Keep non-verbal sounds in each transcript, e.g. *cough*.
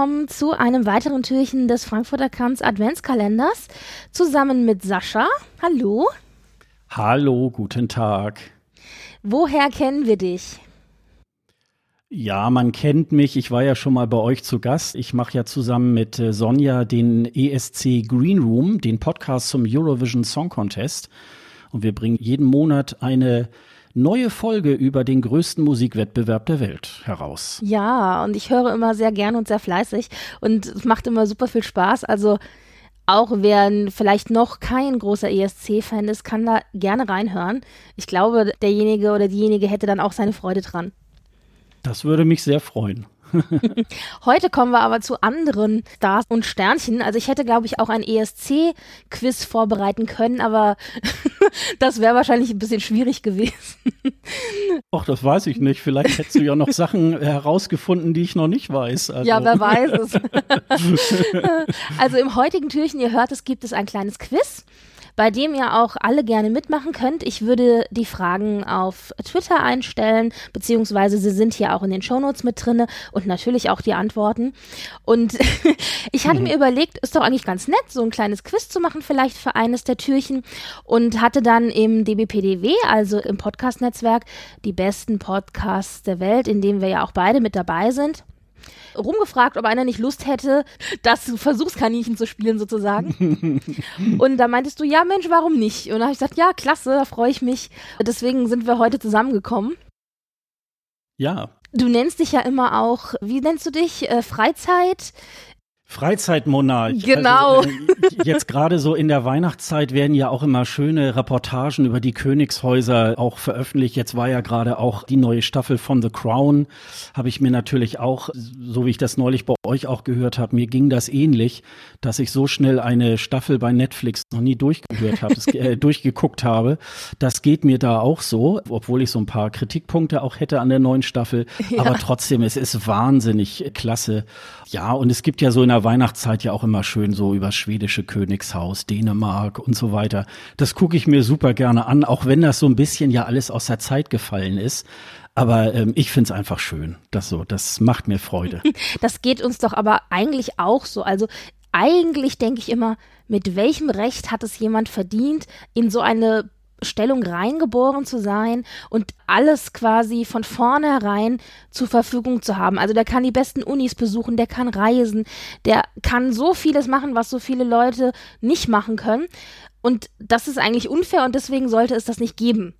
Willkommen zu einem weiteren Türchen des Frankfurter Kanz Adventskalenders zusammen mit Sascha. Hallo. Hallo, guten Tag. Woher kennen wir dich? Ja, man kennt mich. Ich war ja schon mal bei euch zu Gast. Ich mache ja zusammen mit äh, Sonja den ESC Green Room, den Podcast zum Eurovision Song Contest. Und wir bringen jeden Monat eine neue Folge über den größten Musikwettbewerb der Welt heraus. Ja, und ich höre immer sehr gern und sehr fleißig und es macht immer super viel Spaß. Also auch wer vielleicht noch kein großer ESC-Fan ist, kann da gerne reinhören. Ich glaube, derjenige oder diejenige hätte dann auch seine Freude dran. Das würde mich sehr freuen. Heute kommen wir aber zu anderen Stars und Sternchen. Also ich hätte, glaube ich, auch ein ESC-Quiz vorbereiten können, aber *laughs* das wäre wahrscheinlich ein bisschen schwierig gewesen. Ach, das weiß ich nicht. Vielleicht hättest du ja noch Sachen herausgefunden, die ich noch nicht weiß. Also. Ja, wer weiß es. *laughs* also im heutigen Türchen, ihr hört es, gibt es ein kleines Quiz bei dem ihr auch alle gerne mitmachen könnt. Ich würde die Fragen auf Twitter einstellen, beziehungsweise sie sind hier auch in den Shownotes mit drinne und natürlich auch die Antworten. Und *laughs* ich hatte mhm. mir überlegt, ist doch eigentlich ganz nett, so ein kleines Quiz zu machen, vielleicht für eines der Türchen und hatte dann im DBPDW, also im Podcast-Netzwerk, die besten Podcasts der Welt, in dem wir ja auch beide mit dabei sind rumgefragt, ob einer nicht Lust hätte, das Versuchskaninchen zu spielen sozusagen. *laughs* und da meintest du, ja Mensch, warum nicht? Und da habe ich gesagt, ja, klasse, da freue ich mich. Deswegen sind wir heute zusammengekommen. Ja. Du nennst dich ja immer auch, wie nennst du dich? Äh, Freizeit? Freizeitmonarch. Genau. Also, äh, jetzt gerade so in der Weihnachtszeit werden ja auch immer schöne Reportagen über die Königshäuser auch veröffentlicht. Jetzt war ja gerade auch die neue Staffel von The Crown. Habe ich mir natürlich auch, so wie ich das neulich bei euch auch gehört habe, mir ging das ähnlich, dass ich so schnell eine Staffel bei Netflix noch nie durchgehört habe, äh, *laughs* durchgeguckt habe. Das geht mir da auch so, obwohl ich so ein paar Kritikpunkte auch hätte an der neuen Staffel. Ja. Aber trotzdem, es ist wahnsinnig klasse. Ja, und es gibt ja so in der der Weihnachtszeit ja auch immer schön so über schwedische Königshaus, Dänemark und so weiter. Das gucke ich mir super gerne an, auch wenn das so ein bisschen ja alles aus der Zeit gefallen ist. Aber ähm, ich finde es einfach schön. Das so, das macht mir Freude. *laughs* Das geht uns doch aber eigentlich auch so. Also eigentlich denke ich immer, mit welchem Recht hat es jemand verdient, in so eine Stellung reingeboren zu sein und alles quasi von vornherein zur Verfügung zu haben. Also der kann die besten Unis besuchen, der kann reisen, der kann so vieles machen, was so viele Leute nicht machen können. Und das ist eigentlich unfair und deswegen sollte es das nicht geben.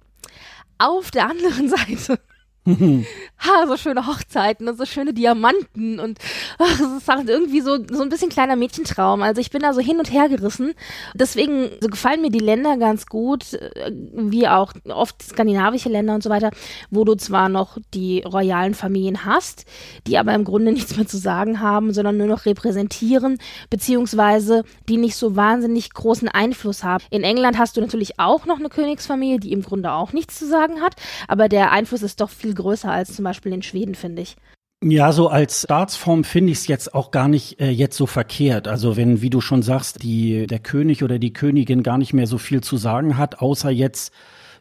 Auf der anderen *laughs* Seite *laughs* ha, so schöne Hochzeiten und so schöne Diamanten und ach, es ist halt irgendwie so, so ein bisschen kleiner Mädchentraum. Also ich bin da so hin und her gerissen. Deswegen so gefallen mir die Länder ganz gut, äh, wie auch oft skandinavische Länder und so weiter, wo du zwar noch die royalen Familien hast, die aber im Grunde *laughs* nichts mehr zu sagen haben, sondern nur noch repräsentieren, beziehungsweise die nicht so wahnsinnig großen Einfluss haben. In England hast du natürlich auch noch eine Königsfamilie, die im Grunde auch nichts zu sagen hat, aber der Einfluss ist doch viel viel größer als zum Beispiel in Schweden, finde ich. Ja, so als Staatsform finde ich es jetzt auch gar nicht äh, jetzt so verkehrt. Also wenn, wie du schon sagst, die, der König oder die Königin gar nicht mehr so viel zu sagen hat, außer jetzt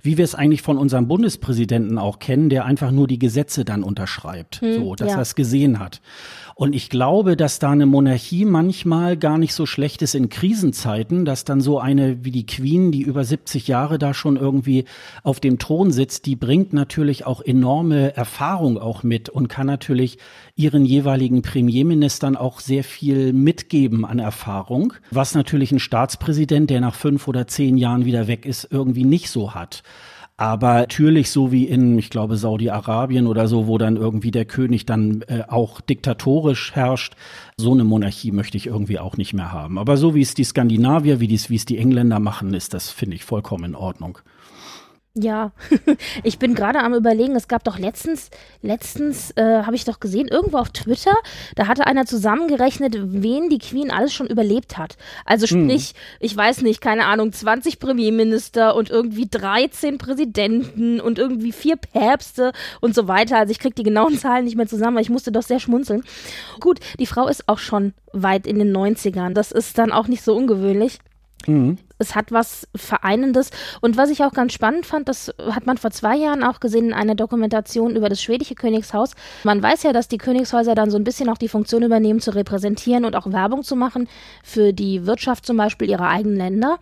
wie wir es eigentlich von unserem Bundespräsidenten auch kennen, der einfach nur die Gesetze dann unterschreibt, hm, so, dass ja. er es gesehen hat. Und ich glaube, dass da eine Monarchie manchmal gar nicht so schlecht ist in Krisenzeiten, dass dann so eine wie die Queen, die über 70 Jahre da schon irgendwie auf dem Thron sitzt, die bringt natürlich auch enorme Erfahrung auch mit und kann natürlich ihren jeweiligen Premierministern auch sehr viel mitgeben an Erfahrung, was natürlich ein Staatspräsident, der nach fünf oder zehn Jahren wieder weg ist, irgendwie nicht so hat. Aber natürlich so wie in, ich glaube, Saudi-Arabien oder so, wo dann irgendwie der König dann äh, auch diktatorisch herrscht, so eine Monarchie möchte ich irgendwie auch nicht mehr haben. Aber so wie es die Skandinavier, wie, dies, wie es die Engländer machen, ist das, finde ich, vollkommen in Ordnung. Ja, *laughs* ich bin gerade am überlegen, es gab doch letztens, letztens äh, habe ich doch gesehen, irgendwo auf Twitter, da hatte einer zusammengerechnet, wen die Queen alles schon überlebt hat. Also hm. sprich, hm. ich weiß nicht, keine Ahnung, 20 Premierminister und irgendwie 13 Präsidenten und irgendwie vier Päpste und so weiter. Also ich krieg die genauen *laughs* Zahlen nicht mehr zusammen, aber ich musste doch sehr schmunzeln. Gut, die Frau ist auch schon weit in den 90ern. Das ist dann auch nicht so ungewöhnlich. Mhm. Es hat was Vereinendes. Und was ich auch ganz spannend fand, das hat man vor zwei Jahren auch gesehen in einer Dokumentation über das schwedische Königshaus. Man weiß ja, dass die Königshäuser dann so ein bisschen auch die Funktion übernehmen, zu repräsentieren und auch Werbung zu machen für die Wirtschaft zum Beispiel ihrer eigenen Länder.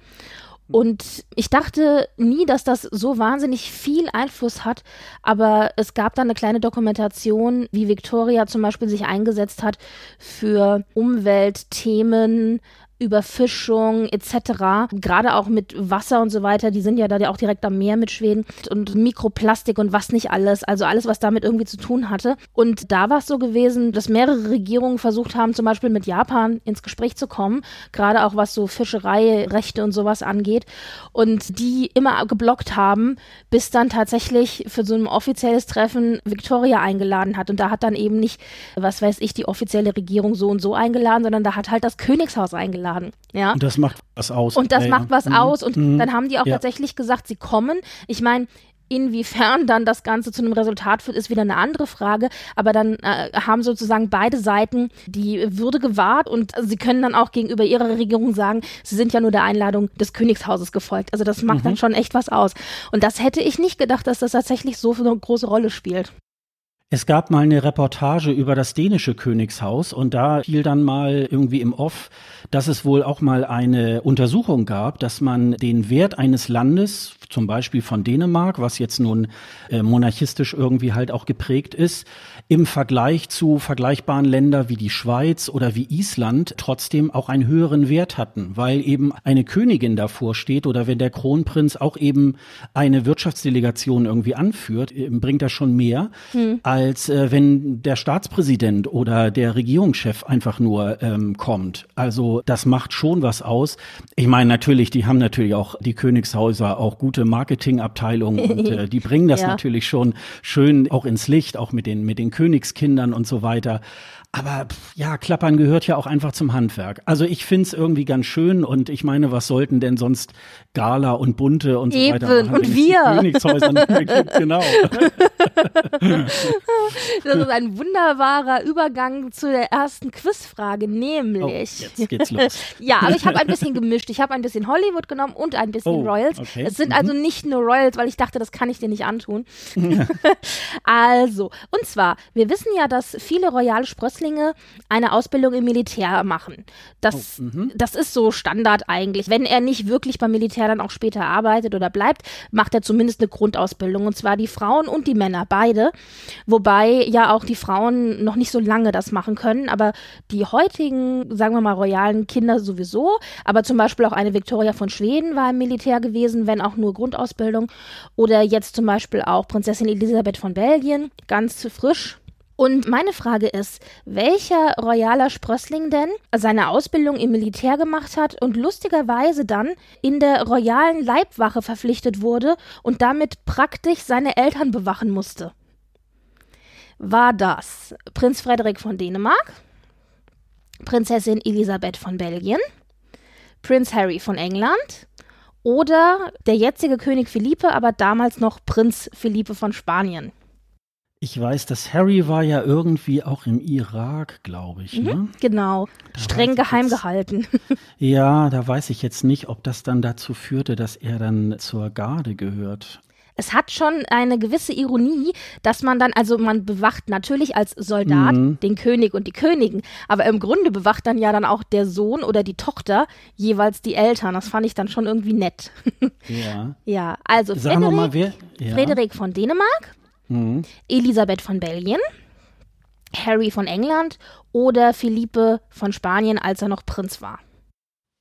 Und ich dachte nie, dass das so wahnsinnig viel Einfluss hat, aber es gab da eine kleine Dokumentation, wie Victoria zum Beispiel sich eingesetzt hat für Umweltthemen, Überfischung etc. Gerade auch mit Wasser und so weiter, die sind ja da auch direkt am Meer mit Schweden und Mikroplastik und was nicht alles, also alles, was damit irgendwie zu tun hatte. Und da war es so gewesen, dass mehrere Regierungen versucht haben, zum Beispiel mit Japan ins Gespräch zu kommen, gerade auch was so Fischereirechte und sowas angeht und die immer geblockt haben, bis dann tatsächlich für so ein offizielles Treffen Victoria eingeladen hat und da hat dann eben nicht, was weiß ich, die offizielle Regierung so und so eingeladen, sondern da hat halt das Königshaus eingeladen eingeladen. Ja? Und das macht was aus. Und das ja, macht was ja. aus. Und Mhm. dann haben die auch Ja. tatsächlich gesagt, sie kommen. Ich meine, Inwiefern dann das Ganze zu einem Resultat führt, ist wieder eine andere Frage. Aber dann äh, haben sozusagen beide Seiten die Würde gewahrt und sie können dann auch gegenüber ihrer Regierung sagen, sie sind ja nur der Einladung des Königshauses gefolgt. Also das macht dann schon echt was aus. Und das hätte ich nicht gedacht, dass das tatsächlich so eine große Rolle spielt. Es gab mal eine Reportage über das dänische Königshaus und da fiel dann mal irgendwie im Off, dass es wohl auch mal eine Untersuchung gab, dass man den Wert eines Landes, zum Beispiel von Dänemark, was jetzt nun äh, monarchistisch irgendwie halt auch geprägt ist, im Vergleich zu vergleichbaren Ländern wie die Schweiz oder wie Island trotzdem auch einen höheren Wert hatten, weil eben eine Königin davor steht oder wenn der Kronprinz auch eben eine Wirtschaftsdelegation irgendwie anführt, äh, bringt das schon mehr, als äh, wenn der Staatspräsident oder der Regierungschef einfach nur ähm, kommt. Also das macht schon was aus. Ich meine natürlich, die haben natürlich auch die Königshäuser auch gute Marketingabteilungen *laughs* und äh, die bringen das Ja. natürlich schon schön auch ins Licht, auch mit den mit den Königskindern und so weiter. Aber ja, Klappern gehört ja auch einfach zum Handwerk. Also ich find's irgendwie ganz schön und ich meine, was sollten denn sonst Gala und Bunte und so Eben, weiter machen, und es wir. die Königshäuser nicht mehr gibt, genau. *laughs* Das ist ein wunderbarer Übergang zu der ersten Quizfrage, Oh, nämlich. jetzt geht's los. *laughs* Ja, aber ich habe ein bisschen gemischt. Ich habe ein bisschen Hollywood genommen und ein bisschen Oh, Royals. okay. Es sind Mhm. also nicht nur Royals, weil ich dachte, das kann ich dir nicht antun. *laughs* also, und zwar, wir wissen ja, dass viele royale Sprösslinge eine Ausbildung im Militär machen. Das, Oh, mhm. das ist so Standard eigentlich. Wenn er nicht wirklich beim Militär dann auch später arbeitet oder bleibt, macht er zumindest eine Grundausbildung. Und zwar die Frauen und die Männer, beide. Wobei ja auch die Frauen noch nicht so lange das machen können. Aber die heutigen, sagen wir mal, royalen Kinder sowieso. Aber zum Beispiel auch eine Victoria von Schweden war im Militär gewesen, wenn auch nur Grundausbildung. Oder jetzt zum Beispiel auch Prinzessin Elisabeth von Belgien, ganz frisch. Und meine Frage ist, welcher royaler Sprössling denn seine Ausbildung im Militär gemacht hat und lustigerweise dann in der royalen Leibwache verpflichtet wurde und damit praktisch seine Eltern bewachen musste? War das Prinz Frederik von Dänemark, Prinzessin Elisabeth von Belgien, Prinz Harry von England oder der jetzige König Philippe, aber damals noch Prinz Philippe von Spanien? Ich weiß, dass Harry war ja irgendwie auch im Irak, glaube ich. Ne? Genau, Da streng geheim jetzt- gehalten. *laughs* Ja, da weiß ich jetzt nicht, ob das dann dazu führte, dass er dann zur Garde gehört. es hat schon eine gewisse Ironie, dass man dann, also man bewacht natürlich als Soldat Mhm. den König und die Königin, aber im Grunde bewacht dann ja dann auch der Sohn oder die Tochter jeweils die Eltern. Das fand ich dann schon irgendwie nett. *laughs* Ja. ja, also Sagen wir mal, Frederik, wer? Ja. Frederik von Dänemark, Mhm. Elisabeth von Belgien, Harry von England oder Philippe von Spanien, als er noch Prinz war.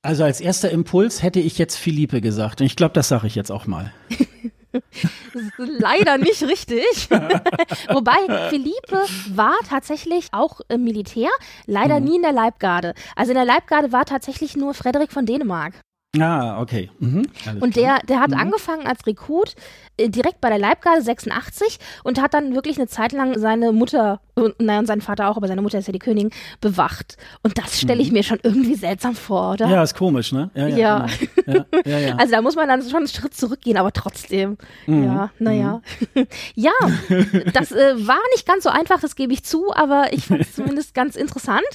Also als erster Impuls hätte ich jetzt Philippe gesagt. Und ich glaube, das sage ich jetzt auch mal. *laughs* Leider nicht richtig. *laughs* Wobei Philippe war tatsächlich auch im Militär, leider nie in der Leibgarde. Also in der Leibgarde war tatsächlich nur Frederik von Dänemark. Ah, okay. Mhm. Und der, der hat angefangen als Rekrut äh, direkt bei der Leibgarde 86 und hat dann wirklich eine Zeit lang seine Mutter, und, naja, und seinen Vater auch, aber seine Mutter ist ja die Königin, bewacht. Und das stelle ich mir schon irgendwie seltsam vor, oder? Mhm. Ja, ist komisch, ne? Ja. Ja. Ja. Genau. ja, ja. *laughs* Also da muss man dann schon einen Schritt zurückgehen, aber trotzdem. Mhm. Ja, naja. *laughs* ja, das äh, war nicht ganz so einfach, das gebe ich zu, aber ich fand es *laughs* zumindest ganz interessant.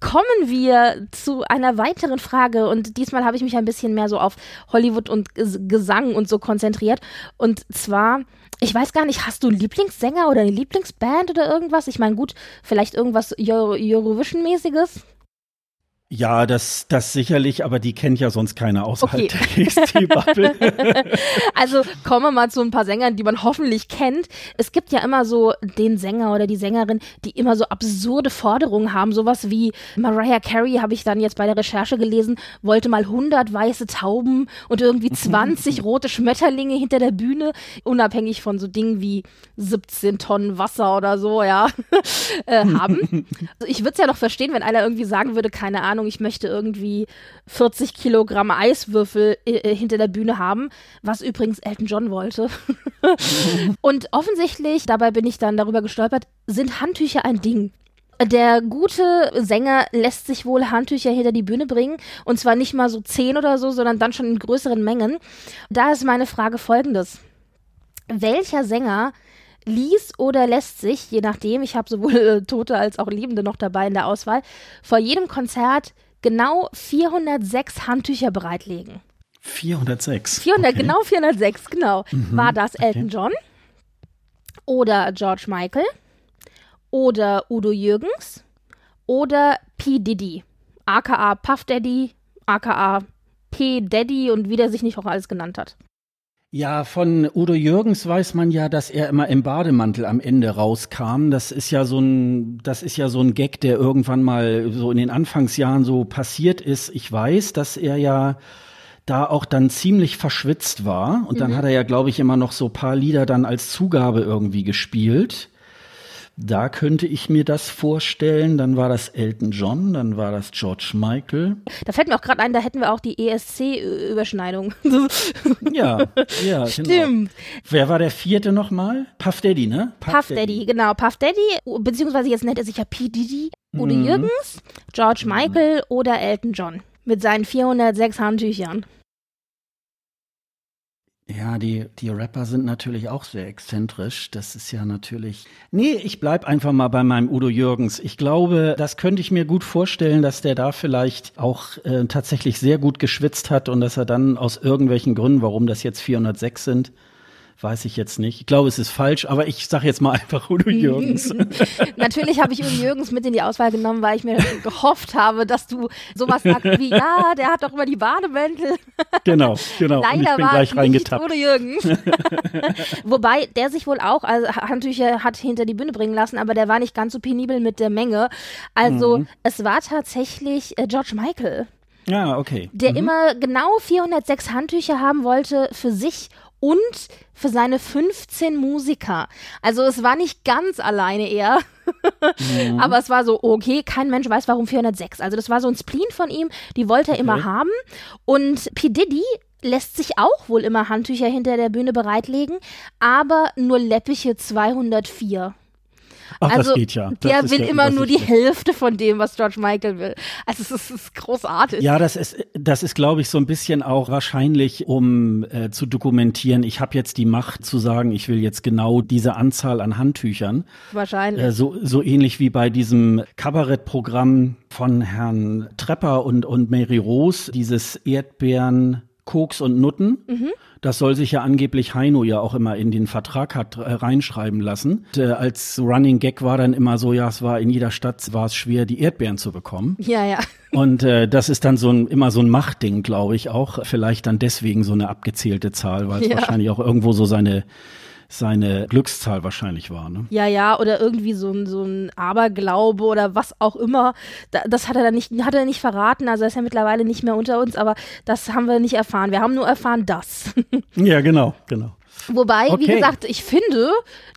kommen wir zu einer weiteren Frage und diesmal habe ich mich ein bisschen mehr so auf Hollywood und Gesang und so konzentriert. Und zwar, ich weiß gar nicht, hast du einen Lieblingssänger oder eine Lieblingsband oder irgendwas? Ich meine, gut, vielleicht irgendwas Eurovision-mäßiges? Ja, das, das sicherlich, aber die kennt ja sonst keiner außerhalb okay. der bubble *laughs* also kommen wir mal zu ein paar Sängern, die man hoffentlich kennt. Es gibt ja immer so den Sänger oder die Sängerin, die immer so absurde Forderungen haben. Sowas wie Mariah Carey, habe ich dann jetzt bei der Recherche gelesen, wollte mal 100 weiße Tauben und irgendwie *laughs* 20 rote Schmetterlinge hinter der Bühne, unabhängig von so Dingen wie 17 Tonnen Wasser oder so, ja, *laughs* äh, haben. Also ich würde es ja noch verstehen, wenn einer irgendwie sagen würde, keine Ahnung, Ahnung, ich möchte irgendwie 40 Kilogramm Eiswürfel äh, äh, hinter der Bühne haben, was übrigens Elton John wollte. *laughs* und offensichtlich, dabei bin ich dann darüber gestolpert, sind Handtücher ein Ding. Der gute Sänger lässt sich wohl Handtücher hinter die Bühne bringen. Und zwar nicht mal so zehn oder so, sondern dann schon in größeren Mengen. Da ist meine Frage folgendes. Welcher Sänger ließ oder lässt sich, je nachdem, ich habe sowohl äh, Tote als auch Lebende noch dabei in der Auswahl, vor jedem Konzert genau 406 Handtücher bereitlegen. 406. 400, okay. genau 406, genau. Mhm, War das Elton okay. John oder George Michael oder Udo Jürgens oder P. Diddy, aka Puff Daddy, aka P. Daddy und wie der sich nicht auch alles genannt hat. Ja, von Udo Jürgens weiß man ja, dass er immer im Bademantel am Ende rauskam. Das ist ja so ein, das ist ja so ein Gag, der irgendwann mal so in den Anfangsjahren so passiert ist. Ich weiß, dass er ja da auch dann ziemlich verschwitzt war und dann mhm. hat er ja, glaube ich, immer noch so paar Lieder dann als Zugabe irgendwie gespielt. Da könnte ich mir das vorstellen. Dann war das Elton John, dann war das George Michael. Da fällt mir auch gerade ein, da hätten wir auch die ESC-Überschneidung. *laughs* ja, ja, *laughs* genau. Stimmt. Genau. Wer war der vierte nochmal? Puff Daddy, ne? Puff, Puff Daddy. Daddy. genau. Puff Daddy, beziehungsweise jetzt nennt er sich ja P. Diddy, Udo mhm. Jürgens, George Michael mhm. oder Elton John mit seinen 406 Handtüchern. Ja, die, die Rapper sind natürlich auch sehr exzentrisch. Das ist ja natürlich. Nee, ich bleib einfach mal bei meinem Udo Jürgens. Ich glaube, das könnte ich mir gut vorstellen, dass der da vielleicht auch äh, tatsächlich sehr gut geschwitzt hat und dass er dann aus irgendwelchen Gründen, warum das jetzt 406 sind, weiß ich jetzt nicht. Ich glaube, es ist falsch, aber ich sage jetzt mal einfach Udo *laughs* Jürgens. Natürlich habe ich Udo Jürgens mit in die Auswahl genommen, weil ich mir gehofft habe, dass du sowas sagst wie, ja, der hat doch immer die Bademäntel. Genau, genau. Leider Und ich bin war gleich reingetappt. Udo Jürgens. *laughs* Wobei der sich wohl auch also Handtücher hat hinter die Bühne bringen lassen, aber der war nicht ganz so penibel mit der Menge. Also mhm. es war tatsächlich äh, George Michael. Ja, okay. Der mhm. immer genau 406 Handtücher haben wollte für sich und für seine 15 Musiker. Also es war nicht ganz alleine er, mhm. *laughs* aber es war so, okay, kein Mensch weiß, warum 406. Also das war so ein Spleen von ihm, die wollte er okay. immer haben. Und P. Diddy lässt sich auch wohl immer Handtücher hinter der Bühne bereitlegen, aber nur läppische 204. Ach, also, das geht ja. Das der will ja immer nur die Hälfte von dem, was George Michael will. Also es ist, es ist großartig. Ja, das ist, das ist, glaube ich, so ein bisschen auch wahrscheinlich, um äh, zu dokumentieren, ich habe jetzt die Macht zu sagen, ich will jetzt genau diese Anzahl an Handtüchern. Wahrscheinlich. Äh, so, so ähnlich wie bei diesem Kabarettprogramm von Herrn Trepper und, und Mary Rose, dieses Erdbeeren Koks und Nutten. Mhm. Das soll sich ja angeblich Heino ja auch immer in den Vertrag hat äh, reinschreiben lassen. Und, äh, als Running Gag war dann immer so, ja, es war in jeder Stadt war es schwer, die Erdbeeren zu bekommen. Ja, ja. Und äh, das ist dann so ein immer so ein Machtding, glaube ich auch. Vielleicht dann deswegen so eine abgezählte Zahl, weil es ja. wahrscheinlich auch irgendwo so seine seine Glückszahl wahrscheinlich war. Ne? Ja, ja, oder irgendwie so ein, so ein Aberglaube oder was auch immer. das hat er dann nicht, hat er nicht verraten. Also er ist ja mittlerweile nicht mehr unter uns, aber das haben wir nicht erfahren. Wir haben nur erfahren, das. *laughs* ja, genau, genau. Wobei, okay. wie gesagt, ich finde,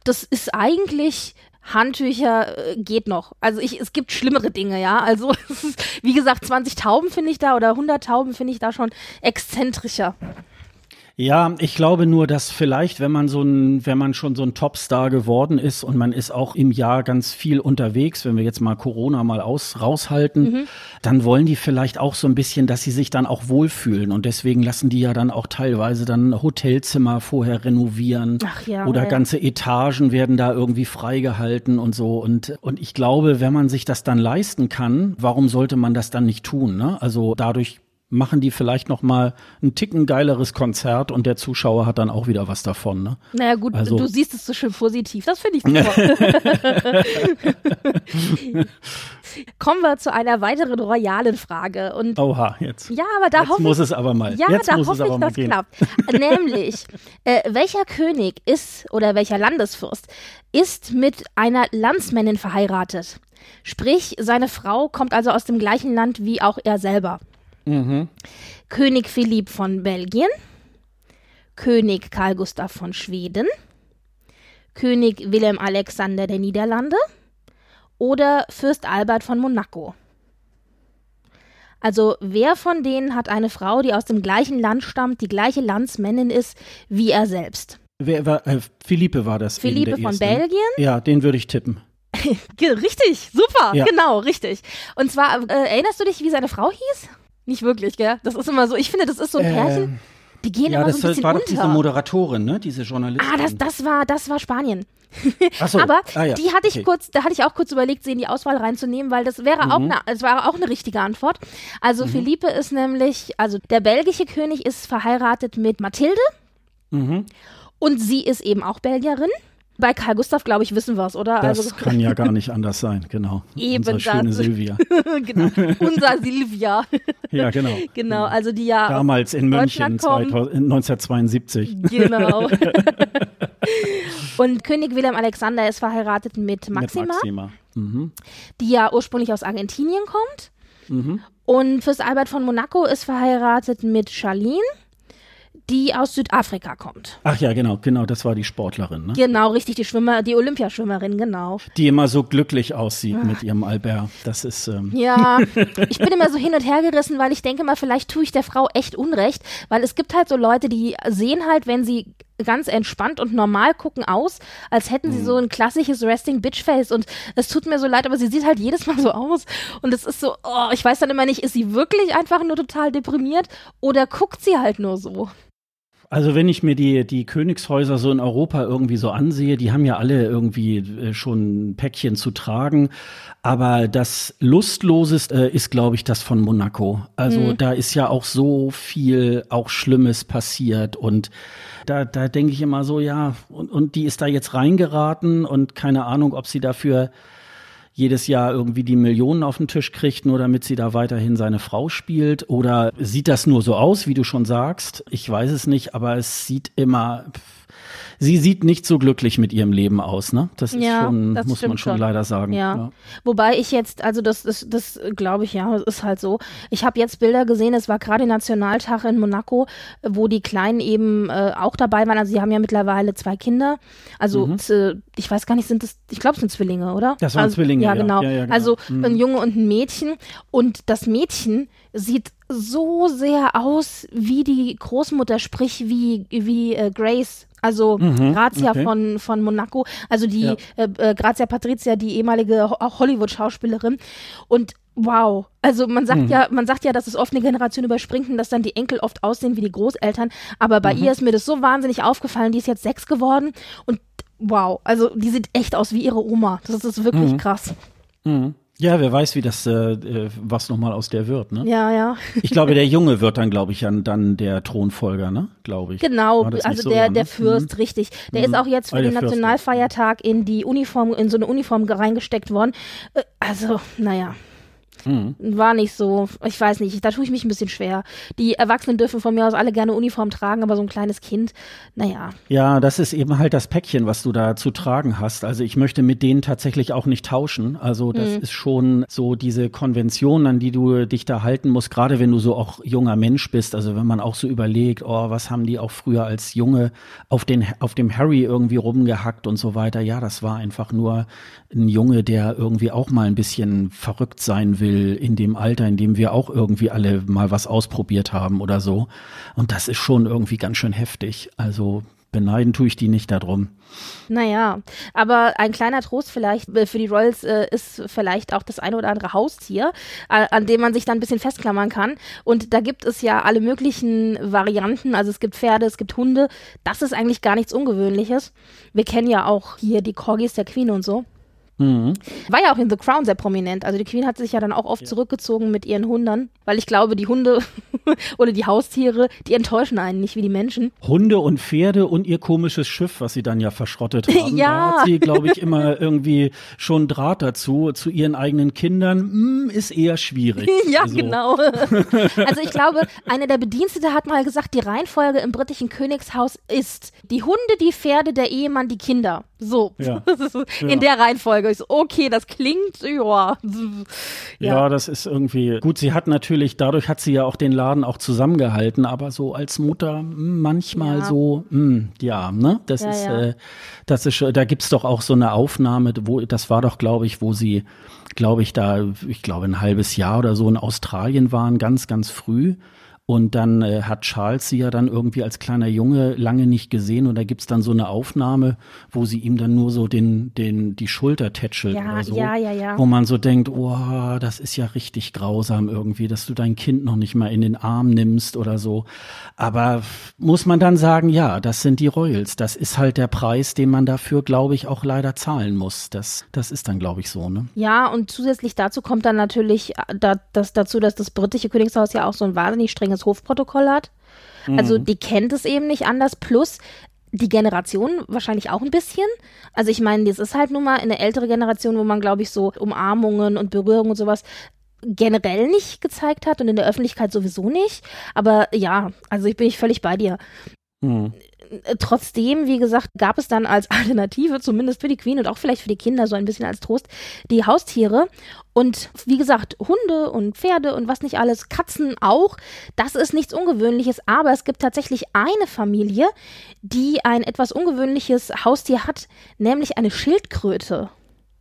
das ist eigentlich Handtücher äh, geht noch. Also ich, es gibt schlimmere Dinge, ja. Also *laughs* wie gesagt, 20 Tauben finde ich da oder 100 Tauben finde ich da schon exzentrischer. Ja, ich glaube nur, dass vielleicht, wenn man so ein, wenn man schon so ein Topstar geworden ist und man ist auch im Jahr ganz viel unterwegs, wenn wir jetzt mal Corona mal aus, raushalten, mhm. dann wollen die vielleicht auch so ein bisschen, dass sie sich dann auch wohlfühlen und deswegen lassen die ja dann auch teilweise dann Hotelzimmer vorher renovieren Ach ja, oder ja. ganze Etagen werden da irgendwie freigehalten und so und, und ich glaube, wenn man sich das dann leisten kann, warum sollte man das dann nicht tun, ne? Also dadurch machen die vielleicht noch mal ein Ticken geileres Konzert und der Zuschauer hat dann auch wieder was davon. Ne? Naja gut, also, du siehst es so schön positiv. Das finde ich super. *laughs* *laughs* Kommen wir zu einer weiteren royalen Frage. Und Oha, jetzt. Ja, aber da jetzt hoffe muss es aber mal. Ja, jetzt da hoffe ich, dass klappt. *laughs* Nämlich, äh, welcher König ist oder welcher Landesfürst ist mit einer Landsmännin verheiratet? Sprich, seine Frau kommt also aus dem gleichen Land wie auch er selber. Mhm. König Philipp von Belgien, König Karl Gustav von Schweden, König Wilhelm Alexander der Niederlande oder Fürst Albert von Monaco. Also wer von denen hat eine Frau, die aus dem gleichen Land stammt, die gleiche Landsmännin ist wie er selbst? Wer war äh, Philippe war das? Philippe von erste. Belgien? Ja, den würde ich tippen. *laughs* richtig, super, ja. genau, richtig. Und zwar, äh, erinnerst du dich, wie seine Frau hieß? Nicht wirklich, gell? Das ist immer so, ich finde, das ist so ein Pärchen, ähm, die gehen ja, immer so ein bisschen war unter. doch diese Moderatorin, ne? Diese Journalistin. Ah, das, das war, das war Spanien. So. *laughs* Aber ah, ja. die hatte ich okay. kurz, da hatte ich auch kurz überlegt, sie in die Auswahl reinzunehmen, weil das wäre mhm. auch eine, es war auch eine richtige Antwort. Also mhm. Philippe ist nämlich, also der belgische König ist verheiratet mit Mathilde. Mhm. Und sie ist eben auch Belgierin. Bei Karl Gustav, glaube ich, wissen wir es, oder? Das also, kann ja *laughs* gar nicht anders sein, genau. Eben Unsere schöne Silvia. *laughs* genau, unser Silvia. *laughs* ja, genau. Genau, also die ja Damals in München 2000, 1972. Genau. Und König Wilhelm Alexander ist verheiratet mit Maxima, mit Maxima. Mhm. die ja ursprünglich aus Argentinien kommt. Mhm. Und Fürst Albert von Monaco ist verheiratet mit Charlene die aus Südafrika kommt. Ach ja, genau, genau, das war die Sportlerin, ne? Genau, richtig, die Schwimmer, die Olympiaschwimmerin, genau. Die immer so glücklich aussieht Ach. mit ihrem Albert. Das ist. Ähm ja, *laughs* ich bin immer so hin und her gerissen, weil ich denke mal, vielleicht tue ich der Frau echt Unrecht, weil es gibt halt so Leute, die sehen halt, wenn sie ganz entspannt und normal gucken aus, als hätten sie mhm. so ein klassisches Resting Bitch Face und es tut mir so leid, aber sie sieht halt jedes Mal so aus und es ist so, oh, ich weiß dann immer nicht, ist sie wirklich einfach nur total deprimiert oder guckt sie halt nur so? Also wenn ich mir die, die Königshäuser so in Europa irgendwie so ansehe, die haben ja alle irgendwie äh, schon ein Päckchen zu tragen. Aber das Lustloseste äh, ist, glaube ich, das von Monaco. Also mhm. da ist ja auch so viel auch Schlimmes passiert und da, da denke ich immer so, ja, und, und die ist da jetzt reingeraten und keine Ahnung, ob sie dafür jedes Jahr irgendwie die Millionen auf den Tisch kriegt, nur damit sie da weiterhin seine Frau spielt? Oder sieht das nur so aus, wie du schon sagst? Ich weiß es nicht, aber es sieht immer. Sie sieht nicht so glücklich mit ihrem Leben aus, ne? Das ist ja, schon, das muss man schon, schon, leider sagen. Ja. ja. Wobei ich jetzt, also das, das, das glaube ich, ja, ist halt so. Ich habe jetzt Bilder gesehen, es war gerade Nationaltag in Monaco, wo die Kleinen eben äh, auch dabei waren. Also sie haben ja mittlerweile zwei Kinder. Also mhm. ich weiß gar nicht, sind das, ich glaube, es sind Zwillinge, oder? Das waren also, Zwillinge. Ja, genau. Ja, ja, genau. Also mhm. ein Junge und ein Mädchen. Und das Mädchen sieht so sehr aus wie die Großmutter, sprich wie, wie äh, Grace also mhm, Grazia okay. von, von Monaco, also die ja. äh, äh, Grazia Patrizia, die ehemalige Hollywood-Schauspielerin. Und wow, also man sagt mhm. ja, man sagt ja, dass es oft eine Generation überspringt und dass dann die Enkel oft aussehen wie die Großeltern. Aber bei mhm. ihr ist mir das so wahnsinnig aufgefallen. Die ist jetzt sechs geworden und wow, also die sieht echt aus wie ihre Oma. Das ist wirklich mhm. krass. Mhm. Ja, wer weiß, wie das, äh, äh was nochmal aus der wird, ne? Ja, ja. ich glaube, der Junge wird dann, glaube ich, dann der Thronfolger, ne? Glaube ich. Genau, also so, der, der Fürst, mhm. richtig. Der mhm. ist auch jetzt für ah, den Nationalfeiertag in die Uniform, in so eine Uniform reingesteckt worden. Äh, also, naja. Mhm. War nicht so, ich weiß nicht, da tue ich mich ein bisschen schwer. Die Erwachsenen dürfen von mir aus alle gerne Uniform tragen, aber so ein kleines Kind, naja. Ja, das ist eben halt das Päckchen, was du da zu tragen hast. Also ich möchte mit denen tatsächlich auch nicht tauschen. Also das mhm. ist schon so diese Konvention, an die du dich da halten musst, gerade wenn du so auch junger Mensch bist. Also wenn man auch so überlegt, oh, was haben die auch früher als Junge auf, den, auf dem Harry irgendwie rumgehackt und so weiter. Ja, das war einfach nur ein Junge, der irgendwie auch mal ein bisschen verrückt sein will will, in dem Alter, in dem wir auch irgendwie alle mal was ausprobiert haben oder so. Und das ist schon irgendwie ganz schön heftig. Also beneiden tue ich die nicht darum. Naja, aber ein kleiner Trost vielleicht äh, für die Royals äh, ist vielleicht auch das eine oder andere Haustier, äh, an dem man sich dann ein bisschen festklammern kann. Und da gibt es ja alle möglichen Varianten. Also es gibt Pferde, es gibt Hunde. Das ist eigentlich gar nichts Ungewöhnliches. Wir kennen ja auch hier die Corgis der Queen und so. Mhm. War ja auch in The Crown sehr prominent. Also die Queen hat sich ja dann auch oft ja. zurückgezogen mit ihren Hundern, weil ich glaube, die Hunde *laughs* oder die Haustiere, die enttäuschen einen nicht wie die Menschen. Hunde und Pferde und ihr komisches Schiff, was sie dann ja verschrottet haben. *laughs* ja. Da hat sie, glaube ich, immer irgendwie schon Draht dazu. Zu ihren eigenen Kindern hm, ist eher schwierig. *laughs* ja, also. genau. also ich glaube, eine der Bedienstete hat mal gesagt, die Reihenfolge im britischen Königshaus ist die Hunde, die Pferde, der Ehemann, die Kinder. So. Ja. *laughs* in ja. der Reihenfolge. Ich so, okay, das klingt, *laughs* ja. Ja, das ist irgendwie gut. Sie hat natürlich, dadurch hat sie ja auch den Laden auch zusammengehalten, aber so als Mutter hm, manchmal ja. so, mh, hm, ja, ne? Das ja, ist, äh, das ist, da gibt's doch auch so eine Aufnahme, wo, das war doch, glaube ich, wo sie, glaube ich, da, ich glaube, ein halbes Jahr oder so in Australien waren, ganz, ganz früh. Und dann äh, hat Charles sie ja dann irgendwie als kleiner Junge lange nicht gesehen und da gibt's dann so eine Aufnahme, wo sie ihm dann nur so den, den, die Schulter tätschelt ja, oder so. Ja, ja, ja. Wo man so denkt, oh, das ist ja richtig grausam irgendwie, dass du dein Kind noch nicht mal in den Arm nimmst oder so. Aber muss man dann sagen, ja, das sind die Royals. Das ist halt der Preis, den man dafür, glaube ich, auch leider zahlen muss. Das, das ist dann, glaube ich, so, ne? Ja, und zusätzlich dazu kommt dann natürlich äh, da, das dazu, dass das britische Königshaus ja auch so ein wahnsinnig strenges das Hofprotokoll hat. Also mhm. die kennt es eben nicht anders. Plus die Generation wahrscheinlich auch ein bisschen. Also ich meine, das ist halt nun mal eine ältere Generation, wo man, glaube ich, so Umarmungen und Berührungen und sowas generell nicht gezeigt hat und in der Öffentlichkeit sowieso nicht. Aber ja, also ich bin ich völlig bei dir. Mhm. Trotzdem, wie gesagt, gab es dann als *laughs* Alternative, zumindest für die Queen und auch vielleicht für die Kinder so ein bisschen als Trost, die Haustiere. Und wie gesagt, Hunde und Pferde und was nicht alles, Katzen auch. Das ist nichts Ungewöhnliches, aber es gibt tatsächlich eine Familie, die ein etwas ungewöhnliches Haustier hat, nämlich eine Schildkröte.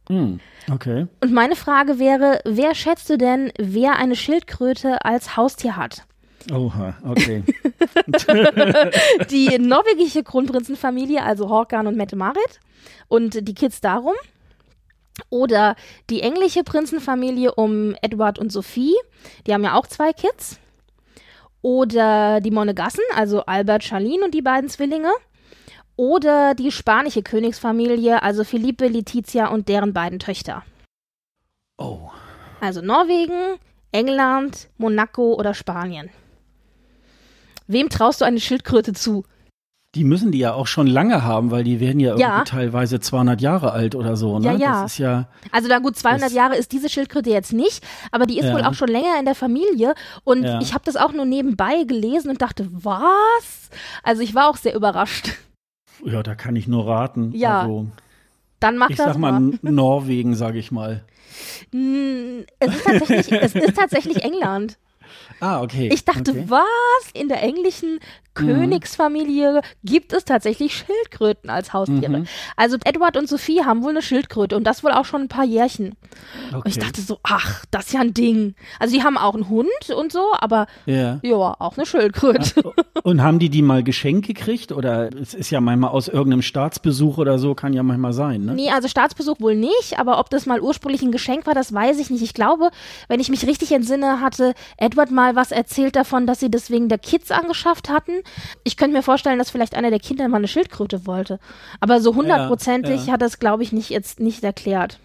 Hm, okay. Und meine Frage wäre, wer schätzt du denn, wer eine Schildkröte als Haustier hat? Oha, okay. *laughs* die norwegische Kronprinzenfamilie, also Håkan und Mette-Marit und die Kids darum. Oder die englische Prinzenfamilie um Edward und Sophie, die haben ja auch zwei Kids. Oder die Monegassen, also Albert, Charlene und die beiden Zwillinge. Oder die spanische Königsfamilie, also Felipe, Letizia und deren beiden Töchter. Oh. Also Norwegen, England, Monaco oder Spanien. Wem traust du eine Schildkröte zu? Die müssen die ja auch schon lange haben, weil die werden ja, ja. irgendwie teilweise 200 Jahre alt oder so. Ne? Ja, ja. Das ist ja. Also da gut 200 Jahre ist diese Schildkröte jetzt nicht, aber die ist ja. wohl auch schon länger in der Familie und ja. ich habe das auch nur nebenbei gelesen und dachte, was? Also ich war auch sehr überrascht. Ja, da kann ich nur raten. Ja. Also, Dann mach ich das sag mal, mal. Norwegen, sage ich mal. Es ist tatsächlich, es ist tatsächlich England. Ah, okay. Ich dachte, okay. was? In der englischen Königsfamilie gibt es tatsächlich Schildkröten als Haustiere. Mhm. Also Edward und Sophie haben wohl eine Schildkröte und das wohl auch schon ein paar Jährchen. Okay. Und ich dachte so, ach, das ist ja ein Ding. Also die haben auch einen Hund und so, aber ja, ja auch eine Schildkröte. Ach, und haben die die mal geschenkt gekriegt oder es ist ja manchmal aus irgendeinem Staatsbesuch oder so, kann ja manchmal sein, ne? Nee, also Staatsbesuch wohl nicht, aber ob das mal ursprünglich ein Geschenk war, das weiß ich nicht. Ich glaube, wenn ich mich richtig entsinne, hatte Edward mal was erzählt davon, dass sie das wegen der Kids angeschafft hatten ich könnte mir vorstellen, dass vielleicht einer der Kinder mal eine Schildkröte wollte. Aber so hundertprozentig ja, ja. hat das, glaube ich, nicht jetzt nicht erklärt.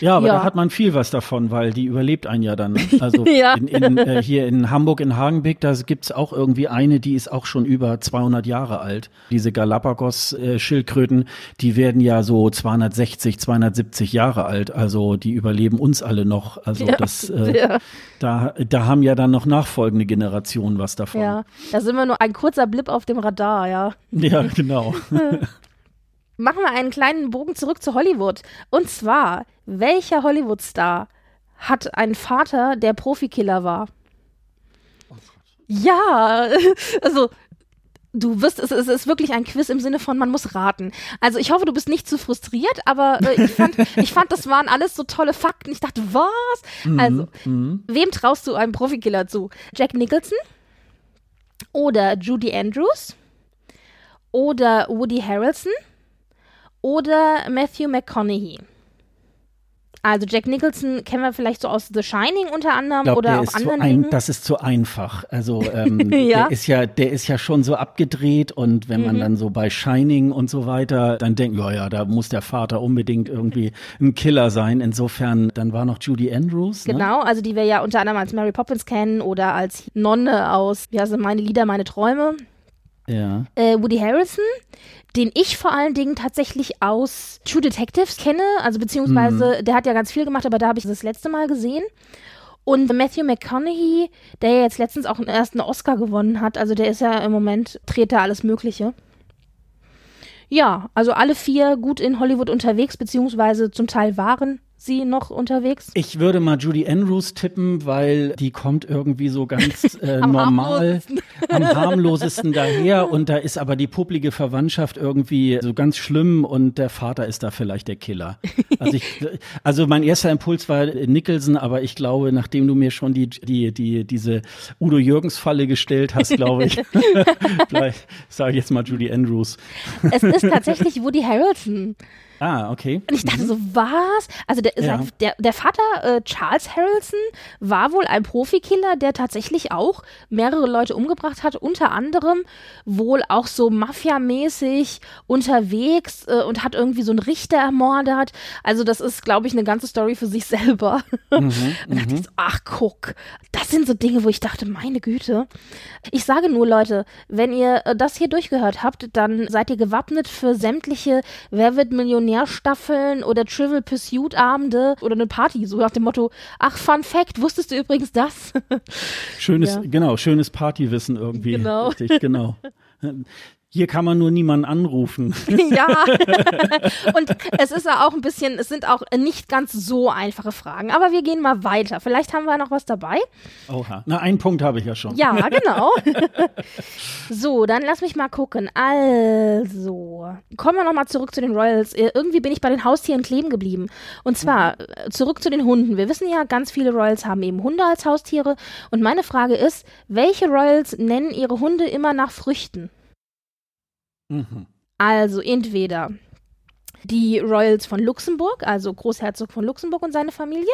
Ja, aber ja. da hat man viel was davon, weil die überlebt ein Jahr dann. Ne? *laughs* Also ja. in, in, äh, hier in Hamburg in Hagenbeck, da gibt's auch irgendwie eine, die ist auch schon über 200 Jahre alt. Diese Galapagos-Schildkröten, die werden ja so 260, 270 Jahre alt. Also die überleben uns alle noch. Also ja. das, äh, da, da haben ja dann noch nachfolgende Generationen was davon. Ja, da sind wir nur ein kurzer Blip auf dem Radar, ja. Ja, genau. *laughs* machen wir einen kleinen Bogen zurück zu Hollywood. Und zwar, welcher Hollywood-Star hat einen Vater, der Profikiller war? Oh ja, *laughs* also Du wirst, es, ist wirklich ein Quiz im Sinne von, man muss raten. Also ich hoffe, du bist nicht zu frustriert, aber äh, ich, *laughs* fand, ich fand, das waren alles so tolle Fakten. Ich dachte, was? Mhm, Also, mhm. wem traust du einem Profikiller zu? Jack Nicholson? Oder Judy Andrews? Oder Woody Harrelson? Oder Matthew McConaughey? Also Jack Nicholson kennen wir vielleicht so aus The Shining unter anderem glaub, oder der auch anderen ein, Dingen. das ist zu einfach. Also *laughs* ähm, Ja. der ist ja, der ist ja schon so abgedreht und wenn Mhm. man dann so bei Shining und so weiter, dann denkt, ja, ja, da muss der Vater unbedingt irgendwie ein Killer sein. Insofern, dann war noch Judy Andrews. Ne? Genau, also die wir ja unter anderem als Mary Poppins kennen oder als Nonne aus, wie heißt es, meine Lieder, meine Träume. Ja. Äh, Woody Harrison, den ich vor allen Dingen tatsächlich aus True Detectives kenne, also beziehungsweise der hat ja ganz viel gemacht, aber da habe ich das letzte Mal gesehen. Und Matthew McConaughey, der ja jetzt letztens auch einen Oscar gewonnen hat, also der ist ja im Moment, dreht da alles Mögliche. Ja, also alle vier gut in Hollywood unterwegs, beziehungsweise zum Teil waren sie noch unterwegs. Ich würde mal Judy Andrews tippen, weil die kommt irgendwie so ganz *laughs* äh, Am normal, harmlosesten. am harmlosesten daher und da ist aber die publige Verwandtschaft irgendwie so ganz schlimm und der Vater ist da vielleicht der Killer. Also, ich, *laughs* also mein erster Impuls war Nicholson, aber ich glaube, nachdem du mir schon die, die, die, diese Udo Jürgens Falle gestellt hast, glaube ich, *laughs* vielleicht sage ich jetzt mal Judy Andrews. Es ist tatsächlich Woody Harrelson. Ah, okay. Und ich dachte so, was? Also der, Ja. der, der Vater äh, Charles Harrelson war wohl ein Profikiller, der tatsächlich auch mehrere Leute umgebracht hat, unter anderem wohl auch so Mafia-mäßig unterwegs äh, und hat irgendwie so einen Richter ermordet. Also das ist, glaube ich, eine ganze Story für sich selber. Mhm, *laughs* und dachte ich so, ach guck, das sind so Dinge, wo ich dachte, meine Güte. Ich sage nur, Leute, wenn ihr äh, das hier durchgehört habt, dann seid ihr gewappnet für sämtliche Wer wird Millionär-Staffeln oder Trivial Pursuit-Abende oder eine Party, so nach dem Motto, ach, Fun Fact, wusstest du übrigens das? Schönes, Ja. genau, schönes Partywissen irgendwie. Genau. Richtig, genau. *laughs* Hier kann man nur niemanden anrufen. *laughs* ja. *laughs* Und es ist ja auch ein bisschen, es sind auch nicht ganz so einfache Fragen, aber wir gehen mal weiter. Vielleicht haben wir noch was dabei. Oha. Na, einen Punkt habe ich ja schon. Ja, *laughs* genau. so, dann lass mich mal gucken. Also, kommen wir nochmal zurück zu den Royals. Äh, Irgendwie bin ich bei den Haustieren kleben geblieben. Und zwar äh, zurück zu den Hunden. Wir wissen ja, ganz viele Royals haben eben Hunde als Haustiere. Und meine Frage ist, welche Royals nennen ihre Hunde immer nach Früchten? Mhm. Also entweder die Royals von Luxemburg, also Großherzog von Luxemburg und seine Familie,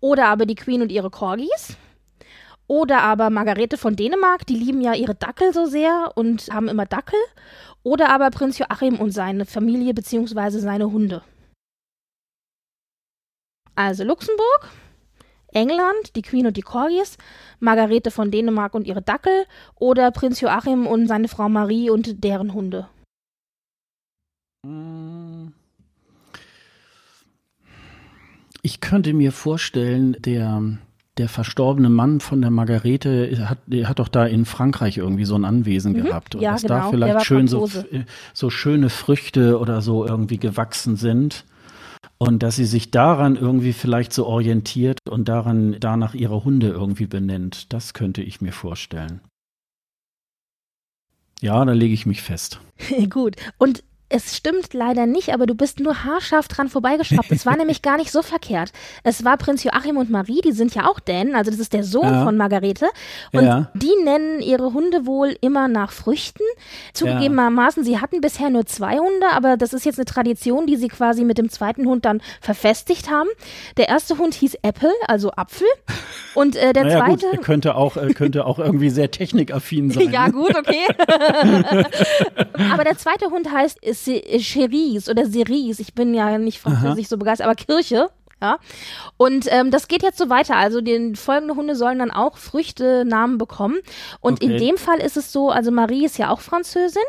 oder aber die Queen und ihre Corgis. Oder aber Margarete von Dänemark, die lieben ja ihre Dackel so sehr und haben immer Dackel. Oder aber Prinz Joachim und seine Familie beziehungsweise seine Hunde. Also Luxemburg, England, die Queen und die Corgis, Margarete von Dänemark und ihre Dackel oder Prinz Joachim und seine Frau Marie und deren Hunde. Ich könnte mir vorstellen, der, der verstorbene Mann von der Margarete hat, hat doch da in Frankreich irgendwie so ein Anwesen gehabt. Und Ja, dass genau. da vielleicht schön so, Franzose. so schöne Früchte oder so irgendwie gewachsen sind. Und dass sie sich daran irgendwie vielleicht so orientiert und daran danach ihre Hunde irgendwie benennt. Das könnte ich mir vorstellen. Ja, da lege ich mich fest. *laughs* Gut. Und es stimmt leider nicht, aber du bist nur haarscharf dran vorbeigeschraubt. Es war *laughs* nämlich gar nicht so verkehrt. Es war Prinz Joachim und Marie, die sind ja auch Dänen, also das ist der Sohn Ja. von Margarete. Und Ja. die nennen ihre Hunde wohl immer nach Früchten. Zugegebenermaßen, sie hatten bisher nur zwei Hunde, aber das ist jetzt eine Tradition, die sie quasi mit dem zweiten Hund dann verfestigt haben. Der erste Hund hieß Apple, also Apfel. *laughs* Und äh, der naja, zweite. gut, er könnte auch, er könnte auch irgendwie sehr technikaffin *laughs* sein. Ja, gut, okay. aber der zweite Hund heißt Se- Cherise oder Cerise. Ich bin ja nicht französisch so begeistert, aber Kirche. Ja. Und ähm, das geht jetzt so weiter. Also die folgenden Hunde sollen dann auch Früchtenamen bekommen. Und in Okay. dem Fall ist es so, also Marie ist ja auch Französin.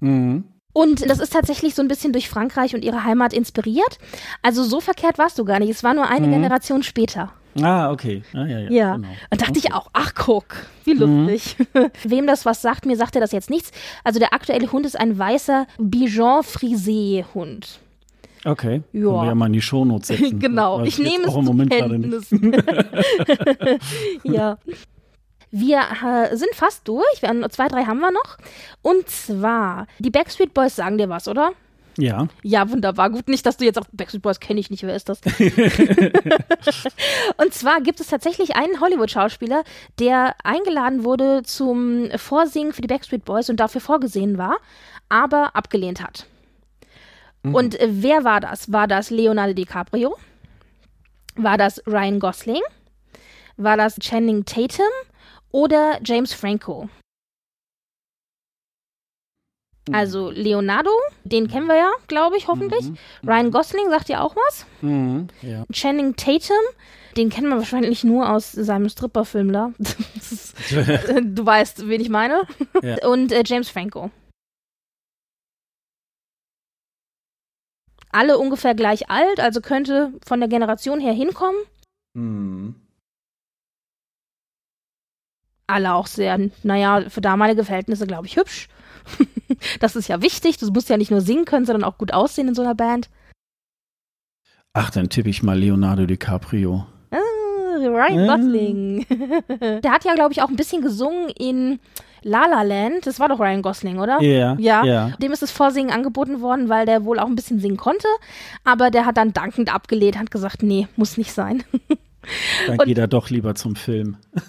Mhm. Und das ist tatsächlich so ein bisschen durch Frankreich und ihre Heimat inspiriert. Also so verkehrt warst du gar nicht. Es war nur eine Generation später. Ah, okay. Ah, ja, ja. Ja. Genau. Und dachte ich auch, ach guck, wie lustig. *laughs* Wem das was sagt, mir sagt er das jetzt nichts. Also der aktuelle Hund ist ein weißer Bichon Frisé Hund. Okay. Ja. Können wir ja mal in die Shownotes setzen. *laughs* genau, Weiß ich nehme es im Moment gerade nicht. Kenntnis. *laughs* ja. Wir äh, sind fast durch. Wir haben, zwei, drei haben wir noch. Und zwar, die Backstreet Boys sagen dir was, oder? Ja. Ja, wunderbar. Gut, nicht, dass du jetzt auch Backstreet Boys kenne ich nicht. Wer ist das? *laughs* und zwar gibt es tatsächlich einen Hollywood-Schauspieler, der eingeladen wurde zum Vorsingen für die Backstreet Boys und dafür vorgesehen war, aber abgelehnt hat. Mhm. Und äh, wer war das? War das Leonardo DiCaprio? War das Ryan Gosling? War das Channing Tatum oder James Franco? Mhm. Also Leonardo, den kennen wir ja, glaube ich, hoffentlich. Mhm. Ryan Gosling sagt ja auch was. Mhm. Ja. Channing Tatum, den kennt man wahrscheinlich nur aus seinem Stripperfilm da. *laughs* du weißt, wen ich meine. Ja. *laughs* Und äh, James Franco. Alle ungefähr gleich alt, also könnte von der Generation her hinkommen. Mhm alle auch sehr, naja, für damalige Verhältnisse, glaube ich, hübsch. *laughs* das ist ja wichtig. Du musst ja nicht nur singen können, sondern auch gut aussehen in so einer Band. Ach, dann tippe ich mal Leonardo DiCaprio. Ah, Ryan Gosling. *laughs* Der hat ja, glaube ich, auch ein bisschen gesungen in La La Land. Das war doch Ryan Gosling, oder? Yeah, ja. Yeah. Dem ist das Vorsingen angeboten worden, weil der wohl auch ein bisschen singen konnte. Aber der hat dann dankend abgelehnt, hat gesagt, nee, muss nicht sein. *laughs* *laughs* Dann und geht er doch lieber zum Film. *laughs*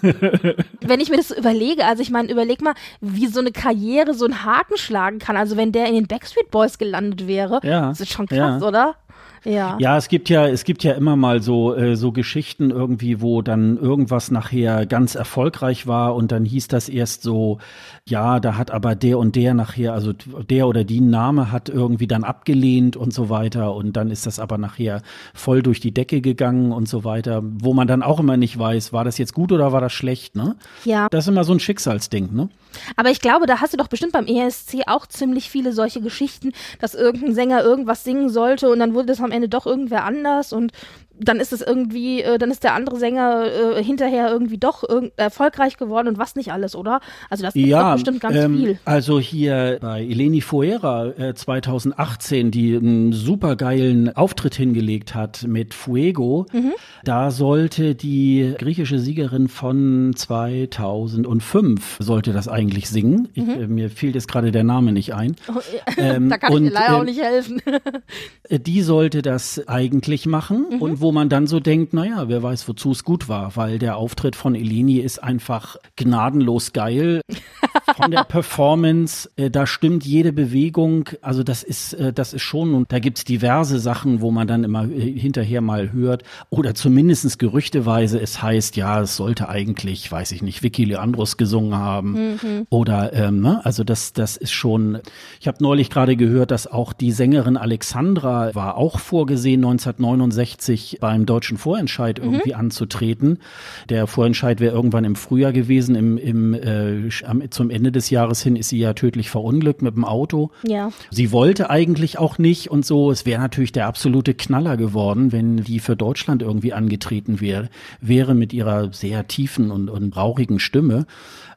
wenn ich mir das überlege, also ich meine, überleg mal, wie so eine Karriere so einen Haken schlagen kann. Also wenn der in den Backstreet Boys gelandet wäre, ja, das ist schon krass, ja. oder? Ja. ja, es gibt ja, es gibt ja immer mal so, äh, so Geschichten irgendwie, wo dann irgendwas nachher ganz erfolgreich war und dann hieß das erst so, ja, da hat aber der und der nachher, also der oder die Name hat irgendwie dann abgelehnt und so weiter und dann ist das aber nachher voll durch die Decke gegangen und so weiter, wo man dann auch immer nicht weiß, war das jetzt gut oder war das schlecht, ne? Ja. Das ist immer so ein Schicksalsding, ne? Aber ich glaube, da hast du doch bestimmt beim ESC auch ziemlich viele solche Geschichten, dass irgendein Sänger irgendwas singen sollte und dann wurde das am Ende doch irgendwer anders und dann ist es irgendwie, äh, dann ist der andere Sänger äh, hinterher irgendwie doch erfolgreich geworden und was nicht alles, oder? Also das gibt ja, bestimmt ganz ähm, viel. Also hier bei Eleni Fuera äh, 2018, die einen supergeilen Auftritt hingelegt hat mit Fuego, mhm. da sollte die griechische Siegerin von 2005 sollte das eigentlich singen. Ich, mhm. äh, mir fehlt jetzt gerade der Name nicht ein. *laughs* Oh, ähm, da kann und, ich dir leider auch ähm, nicht helfen. Äh, *laughs* die sollte das eigentlich machen mhm. und wo man dann so denkt, naja, wer weiß, wozu es gut war, weil der Auftritt von Eleni ist einfach gnadenlos geil. Von der *laughs* Performance, äh, da stimmt jede Bewegung, also das ist, äh, das ist schon, und da gibt's diverse Sachen, wo man dann immer äh, hinterher mal hört, oder zumindestens gerüchteweise, es heißt, ja, es sollte eigentlich, weiß ich nicht, Vicky Leandros gesungen haben. Mhm. Oder, ähm, ne? also das, das ist schon, ich habe neulich gerade gehört, dass auch die Sängerin Alexandra war auch vorgesehen, 1969 beim deutschen Vorentscheid mhm. irgendwie anzutreten. Der Vorentscheid wäre irgendwann im Frühjahr gewesen. Im, im, äh, zum Ende des Jahres hin ist sie ja tödlich verunglückt mit dem Auto. Ja. Sie wollte eigentlich auch nicht und so. Es wäre natürlich der absolute Knaller geworden, wenn die für Deutschland irgendwie angetreten wäre, wäre mit ihrer sehr tiefen und, und rauchigen Stimme.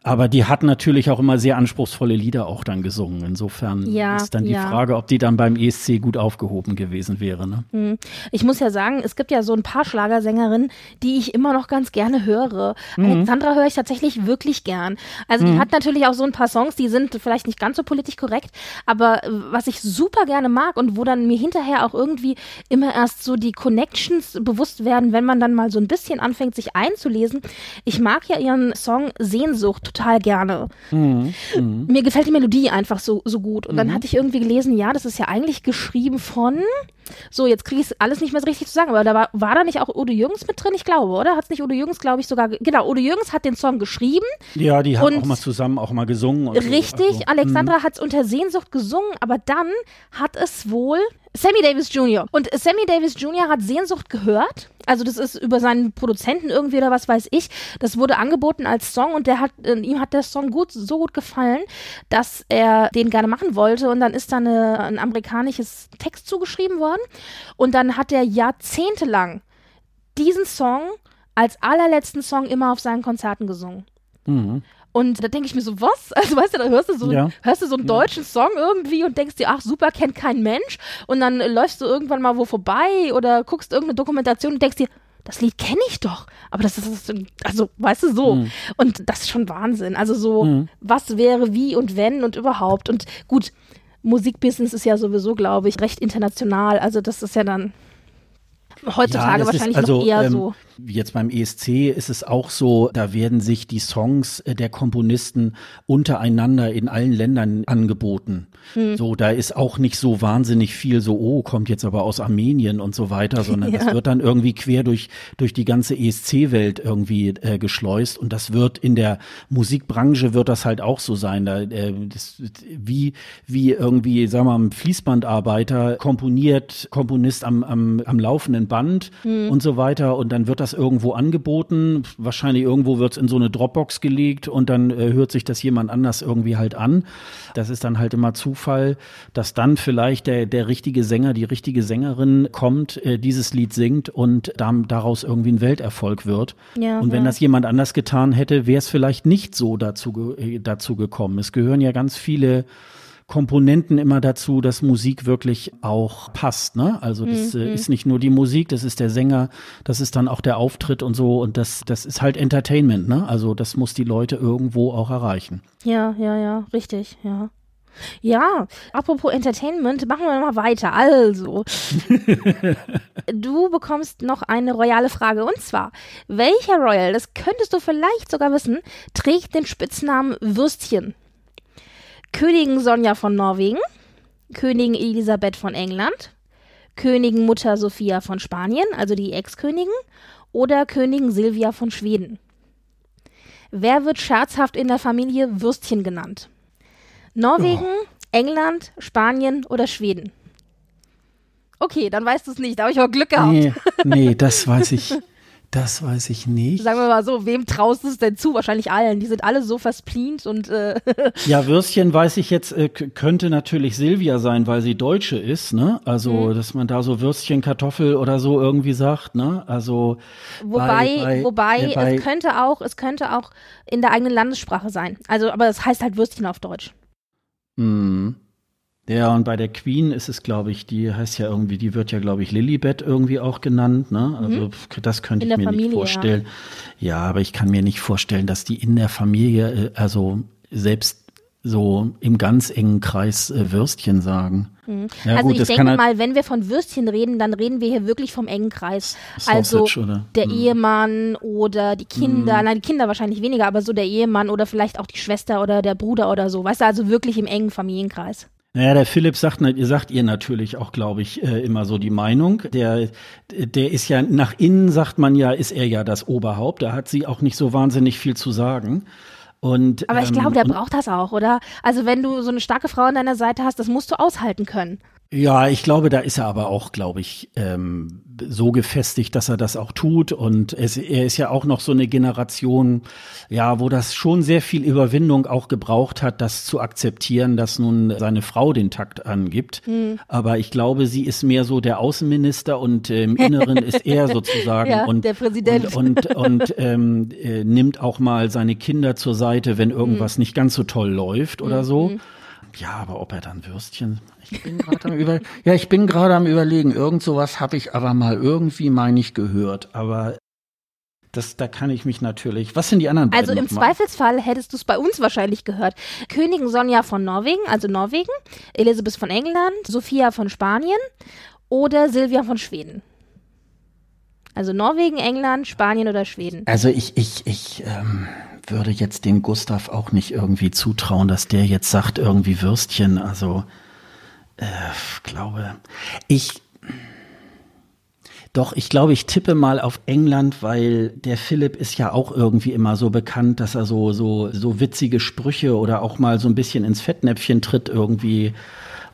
Aber die hat natürlich auch immer sehr anspruchsvolle Lieder auch dann gesungen. Insofern ja, ist dann die ja. Frage, ob die dann beim ESC gut aufgehoben gewesen wäre. Ne? Hm. Ich muss ja sagen, es gibt ja so ein paar Schlagersängerinnen, die ich immer noch ganz gerne höre. Mhm. Alexandra höre ich tatsächlich wirklich gern. Also die mhm. hat natürlich auch so ein paar Songs, die sind vielleicht nicht ganz so politisch korrekt, aber was ich super gerne mag und wo dann mir hinterher auch irgendwie immer erst so die Connections bewusst werden, wenn man dann mal so ein bisschen anfängt, sich einzulesen. Ich mag ja ihren Song Sehnsucht total gerne. Mhm. Mhm. Mir gefällt die Melodie einfach so, so gut. Und dann mhm. hatte ich irgendwie gelesen, ja, das ist ja eigentlich geschrieben von so, jetzt kriege ich alles nicht mehr so richtig zu sagen, aber da war, war da nicht auch Udo Jürgens mit drin, ich glaube, oder? Hat es nicht Udo Jürgens, glaube ich, sogar, genau, Udo Jürgens hat den Song geschrieben. Ja, die haben auch mal zusammen auch mal gesungen. richtig, so. also, Alexandra mhm. hat es unter Sehnsucht gesungen, aber dann hat es wohl Sammy Davis Jr. Und Sammy Davis Jr. hat Sehnsucht gehört. Also das ist über seinen Produzenten irgendwie oder was weiß ich. Das wurde angeboten als Song und der hat, äh, ihm hat der Song gut, so gut gefallen, dass er den gerne machen wollte. Und dann ist da eine, ein amerikanisches Text zugeschrieben worden. Und dann hat er jahrzehntelang diesen Song als allerletzten Song immer auf seinen Konzerten gesungen. Mhm. Und da denke ich mir so, was? *laughs* Also weißt du, da hörst du so, ja. hörst du so einen ja. deutschen Song irgendwie und denkst dir, ach super, kennt kein Mensch. Und dann läufst du irgendwann mal wo vorbei oder guckst irgendeine Dokumentation und denkst dir, das Lied kenne ich doch, aber das ist, also, weißt du, so. Mhm. Und das ist schon Wahnsinn. Also so, mhm. was wäre, wie und wenn und überhaupt. Und gut, Musikbusiness ist ja sowieso, glaube ich, recht international. Also das ist ja dann heutzutage ja, wahrscheinlich also, noch eher ähm, so. Jetzt beim ESC ist es auch so, da werden sich die Songs äh, der Komponisten untereinander in allen Ländern angeboten. Hm. So, da ist auch nicht so wahnsinnig viel so, oh, kommt jetzt aber aus Armenien und so weiter, sondern *laughs* ja. das wird dann irgendwie quer durch, durch die ganze ESC-Welt irgendwie äh, geschleust und das wird in der Musikbranche wird das halt auch so sein. Da, äh, das, wie, wie irgendwie, sagen wir mal, ein Fließbandarbeiter komponiert, Komponist am, am, am laufenden Band hm. und so weiter und dann wird das irgendwo angeboten. Wahrscheinlich irgendwo wird es in so eine Dropbox gelegt und dann äh, hört sich das jemand anders irgendwie halt an. Das ist dann halt immer Zufall, dass dann vielleicht der, der richtige Sänger, die richtige Sängerin kommt, äh, dieses Lied singt und dann, daraus irgendwie ein Welterfolg wird. Ja, und wenn ja. das jemand anders getan hätte, wäre es vielleicht nicht so dazu, äh, dazu gekommen. Es gehören ja ganz viele Komponenten immer dazu, dass Musik wirklich auch passt. Ne? Also das mhm. ist nicht nur die Musik, das ist der Sänger, das ist dann auch der Auftritt und so und das, das ist halt Entertainment. Ne? Also das muss die Leute irgendwo auch erreichen. Ja, ja, ja, richtig, ja. Ja, apropos Entertainment, machen wir mal weiter. Also, *laughs* du bekommst noch eine royale Frage und zwar, welcher Royal, das könntest du vielleicht sogar wissen, trägt den Spitznamen Würstchen? Königin Sonja von Norwegen, Königin Elisabeth von England, Königin Mutter Sophia von Spanien, also die Ex-Königin, oder Königin Silvia von Schweden. Wer wird scherzhaft in der Familie Würstchen genannt? Norwegen, oh. England, Spanien oder Schweden? Okay, dann weißt du es nicht, da habe ich auch Glück gehabt. Nee, nee, das weiß ich. *laughs* Das weiß ich nicht. Sagen wir mal so, wem traust du es denn zu? Wahrscheinlich allen. Die sind alle so versplint und äh *laughs* Ja, Würstchen weiß ich jetzt, äh, könnte natürlich Silvia sein, weil sie Deutsche ist, ne? Also, mhm. dass man da so Würstchen, Kartoffel oder so irgendwie sagt, ne? Also Wobei, bei, bei, wobei, äh, es könnte auch, es könnte auch in der eigenen Landessprache sein. Also, aber es heißt halt Würstchen auf Deutsch. Mhm. Ja, und bei der Queen ist es, glaube ich, die heißt ja irgendwie, die wird ja, glaube ich, Lilibet irgendwie auch genannt. Ne? Also mhm. das könnte in ich mir Familie, nicht vorstellen. Ja. ja. aber ich kann mir nicht vorstellen, dass die in der Familie, äh, also selbst so im ganz engen Kreis äh, Würstchen sagen. Mhm. Ja, also gut, ich denke halt mal, wenn wir von Würstchen reden, dann reden wir hier wirklich vom engen Kreis. Sausage, also oder? der mhm. Ehemann oder die Kinder, mhm. nein, die Kinder wahrscheinlich weniger, aber so der Ehemann oder vielleicht auch die Schwester oder der Bruder oder so. Weißt du, also wirklich im engen Familienkreis. Naja, der Philipp sagt, ihr sagt ihr natürlich auch, glaube ich, äh, immer so die Meinung. Der, der ist ja nach innen, sagt man ja, ist er ja das Oberhaupt. Da hat sie auch nicht so wahnsinnig viel zu sagen. Und, Aber ich glaube, der ähm, braucht das auch, oder? Also wenn du so eine starke Frau an deiner Seite hast, das musst du aushalten können. Ja, ich glaube, da ist er aber auch, glaube ich, ähm, so gefestigt, dass er das auch tut. Und es, er ist ja auch noch so eine Generation, ja, wo das schon sehr viel Überwindung auch gebraucht hat, das zu akzeptieren, dass nun seine Frau den Takt angibt. Mhm. Aber ich glaube, sie ist mehr so der Außenminister und äh, im Inneren ist er *laughs* sozusagen ja, und der Präsident und und, und *laughs* ähm, äh, nimmt auch mal seine Kinder zur Seite, wenn irgendwas mhm. nicht ganz so toll läuft oder mhm. so. Ja, aber ob er dann Würstchen. Ich bin gerade am über, *laughs* ja, ich bin gerade am überlegen. Irgend sowas habe ich aber mal irgendwie, meine ich, gehört. Aber das, da kann ich mich natürlich. Was sind die anderen beiden? Also im Zweifelsfall hättest du es bei uns wahrscheinlich gehört. Königin Sonja von Norwegen, also Norwegen, Elisabeth von England, Sophia von Spanien oder Silvia von Schweden. Also Norwegen, England, Spanien oder Schweden. Also ich, ich, ich, ähm, würde jetzt dem Gustav auch nicht irgendwie zutrauen, dass der jetzt sagt, irgendwie Würstchen. Also, äh, glaube, ich, doch, ich glaube, ich tippe mal auf England, weil der Philipp ist ja auch irgendwie immer so bekannt, dass er so, so, so witzige Sprüche oder auch mal so ein bisschen ins Fettnäpfchen tritt irgendwie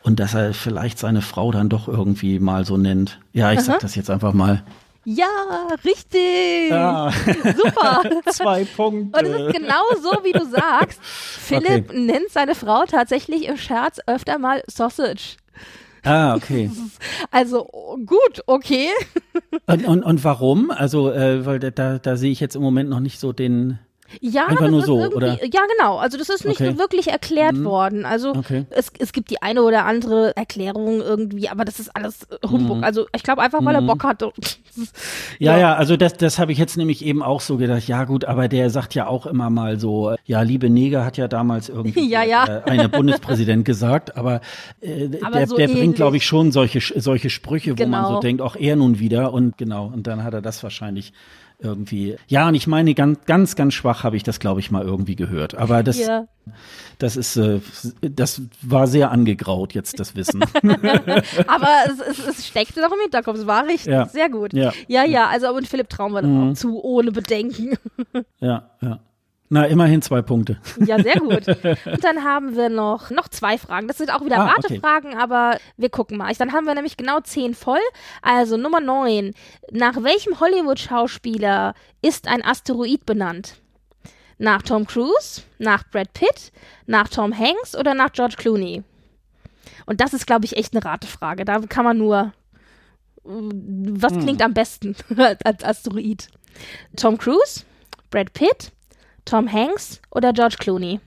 und dass er vielleicht seine Frau dann doch irgendwie mal so nennt. Ja, ich Aha. sag das jetzt einfach mal. Ja, richtig. Ja. *laughs* Super. *laughs* Zwei Punkte. Und es ist genau so, wie du sagst. *laughs* Philipp okay. nennt seine Frau tatsächlich im Scherz öfter mal Sausage. Ah, okay. Also gut, okay. Und, und, und warum? Also, äh, weil da, da sehe ich jetzt im Moment noch nicht so den, Ja, Einfach das nur so, irgendwie- oder? Ja, genau. Also das ist nicht Okay. wirklich erklärt Mhm. worden. Also Okay. es, es gibt die eine oder andere Erklärung irgendwie, aber das ist alles Humbug. Mhm. Also ich glaube einfach, weil er Bock hatte. Ja, Ja. ja, also das, das habe ich jetzt nämlich eben auch so gedacht. Ja gut, aber der sagt ja auch immer mal so, äh, ja, liebe Neger hat ja damals irgendwie *laughs* Ja, ja. Äh, eine Bundespräsident *laughs* gesagt, aber, äh, Aber der, so der bringt, glaube ich, schon solche, solche Sprüche, wo man Genau. so denkt, auch er nun wieder und genau, und dann hat er das wahrscheinlich irgendwie. Ja, und ich meine, ganz, ganz, ganz schwach habe ich das, glaube ich, mal irgendwie gehört. Aber das, Ja. das ist, äh, das war sehr angegraut jetzt, das Wissen. *laughs* Aber es, es, es steckte noch im Hinterkopf. Es war richtig, Ja. sehr gut. Ja. ja, ja, also und Philipp Traum war Mhm. auch zu ohne Bedenken. ja, ja. Na, immerhin zwei Punkte. Ja, sehr gut. *laughs* Und dann haben wir noch, noch zwei Fragen. Das sind auch wieder Ah, okay. Ratefragen, aber wir gucken mal. Dann haben wir nämlich genau zehn voll. Also Nummer neun. Nach welchem Hollywood-Schauspieler ist ein Asteroid benannt? Nach Tom Cruise, nach Brad Pitt, nach Tom Hanks oder nach George Clooney? Und das ist, glaube ich, echt eine Ratefrage. Da kann man nur. Was Hm. klingt am besten *laughs* als Asteroid? Tom Cruise, Brad Pitt, Tom Hanks oder George Clooney?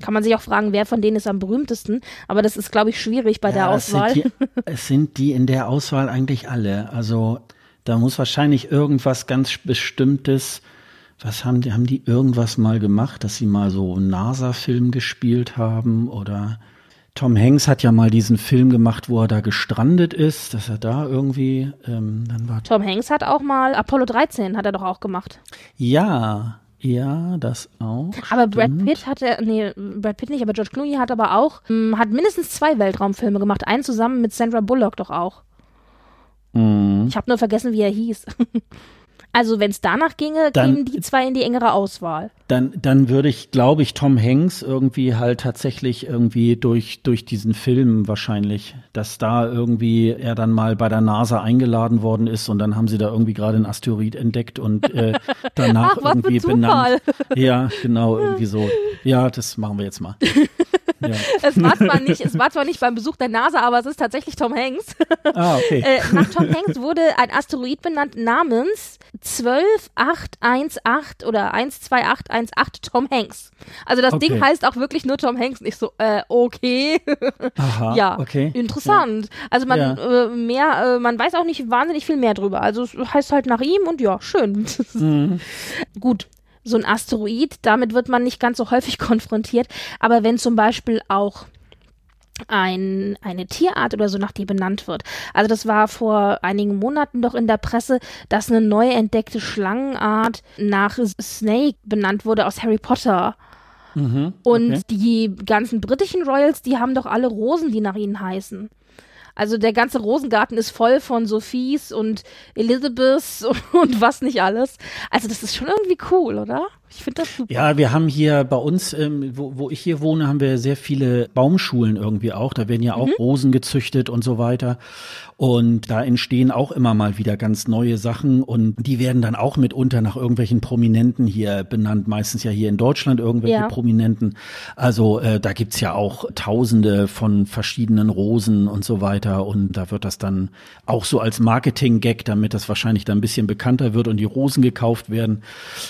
Kann man sich auch fragen, wer von denen ist am berühmtesten. Aber das ist, glaube ich, schwierig bei der Ja, das Auswahl. Sind die, *laughs* es sind die in der Auswahl eigentlich alle. Also da muss wahrscheinlich irgendwas ganz Bestimmtes. Was haben die? Haben die irgendwas mal gemacht, dass sie mal so einen NASA-Film gespielt haben? Oder Tom Hanks hat ja mal diesen Film gemacht, wo er da gestrandet ist, dass er da irgendwie ähm, dann war. Tom Hanks hat auch mal Apollo 13 hat er doch auch gemacht. Ja, ja, das auch. Aber Brad stimmt. Pitt hat er, nee, Brad Pitt nicht, aber George Clooney hat aber auch, hm, hat mindestens zwei Weltraumfilme gemacht. Einen zusammen mit Sandra Bullock doch auch. Mhm. Ich habe nur vergessen, wie er hieß. *laughs* Also wenn es danach ginge, Dann- kämen die zwei in die engere Auswahl. Dann, dann würde ich, glaube ich, Tom Hanks irgendwie halt tatsächlich irgendwie durch, durch diesen Film wahrscheinlich, dass da irgendwie er dann mal bei der NASA eingeladen worden ist und dann haben sie da irgendwie gerade einen Asteroid entdeckt und äh, *laughs* danach Ach, irgendwie benannt. Ja, genau, irgendwie so. Ja, das machen wir jetzt mal. *laughs* Ja. *laughs* Es war zwar nicht, es war zwar nicht beim Besuch der NASA, aber es ist tatsächlich Tom Hanks. *laughs* Ah, okay. Äh, nach Tom Hanks wurde ein Asteroid benannt namens 12818 oder 12818 Tom Hanks. Also das Ding Okay. heißt auch wirklich nur Tom Hanks. Nicht so, äh, okay. Aha, *laughs* ja, okay. interessant. Also man Ja. äh, mehr, äh, man weiß auch nicht wahnsinnig viel mehr drüber. Also es heißt halt nach ihm und ja, schön. Mhm. Gut. So ein Asteroid, damit wird man nicht ganz so häufig *laughs* konfrontiert. Aber wenn zum Beispiel auch ein, eine Tierart oder so nach dir benannt wird. Also das war vor einigen Monaten doch in der Presse, dass eine neu entdeckte Schlangenart nach Snake benannt wurde aus Harry Potter. Mhm, Und okay. die ganzen britischen Royals, die haben doch alle Rosen, die nach ihnen heißen. Also der ganze Rosengarten ist voll von Sophies und Elizabeths *laughs* und was nicht alles. Also das ist schon irgendwie cool, oder? Ich finde das super. Ja, wir haben hier bei uns, ähm, wo, wo ich hier wohne, haben wir sehr viele Baumschulen irgendwie auch. Da werden ja auch Rosen gezüchtet und so weiter. Und da entstehen auch immer mal wieder ganz neue Sachen und die werden dann auch mitunter nach irgendwelchen Prominenten hier benannt, meistens ja hier in Deutschland irgendwelche Ja. Prominenten. Also äh, da gibt's ja auch tausende von verschiedenen Rosen und so weiter. Und da wird das dann auch so als Marketing-Gag, damit das wahrscheinlich dann ein bisschen bekannter wird und die Rosen gekauft werden,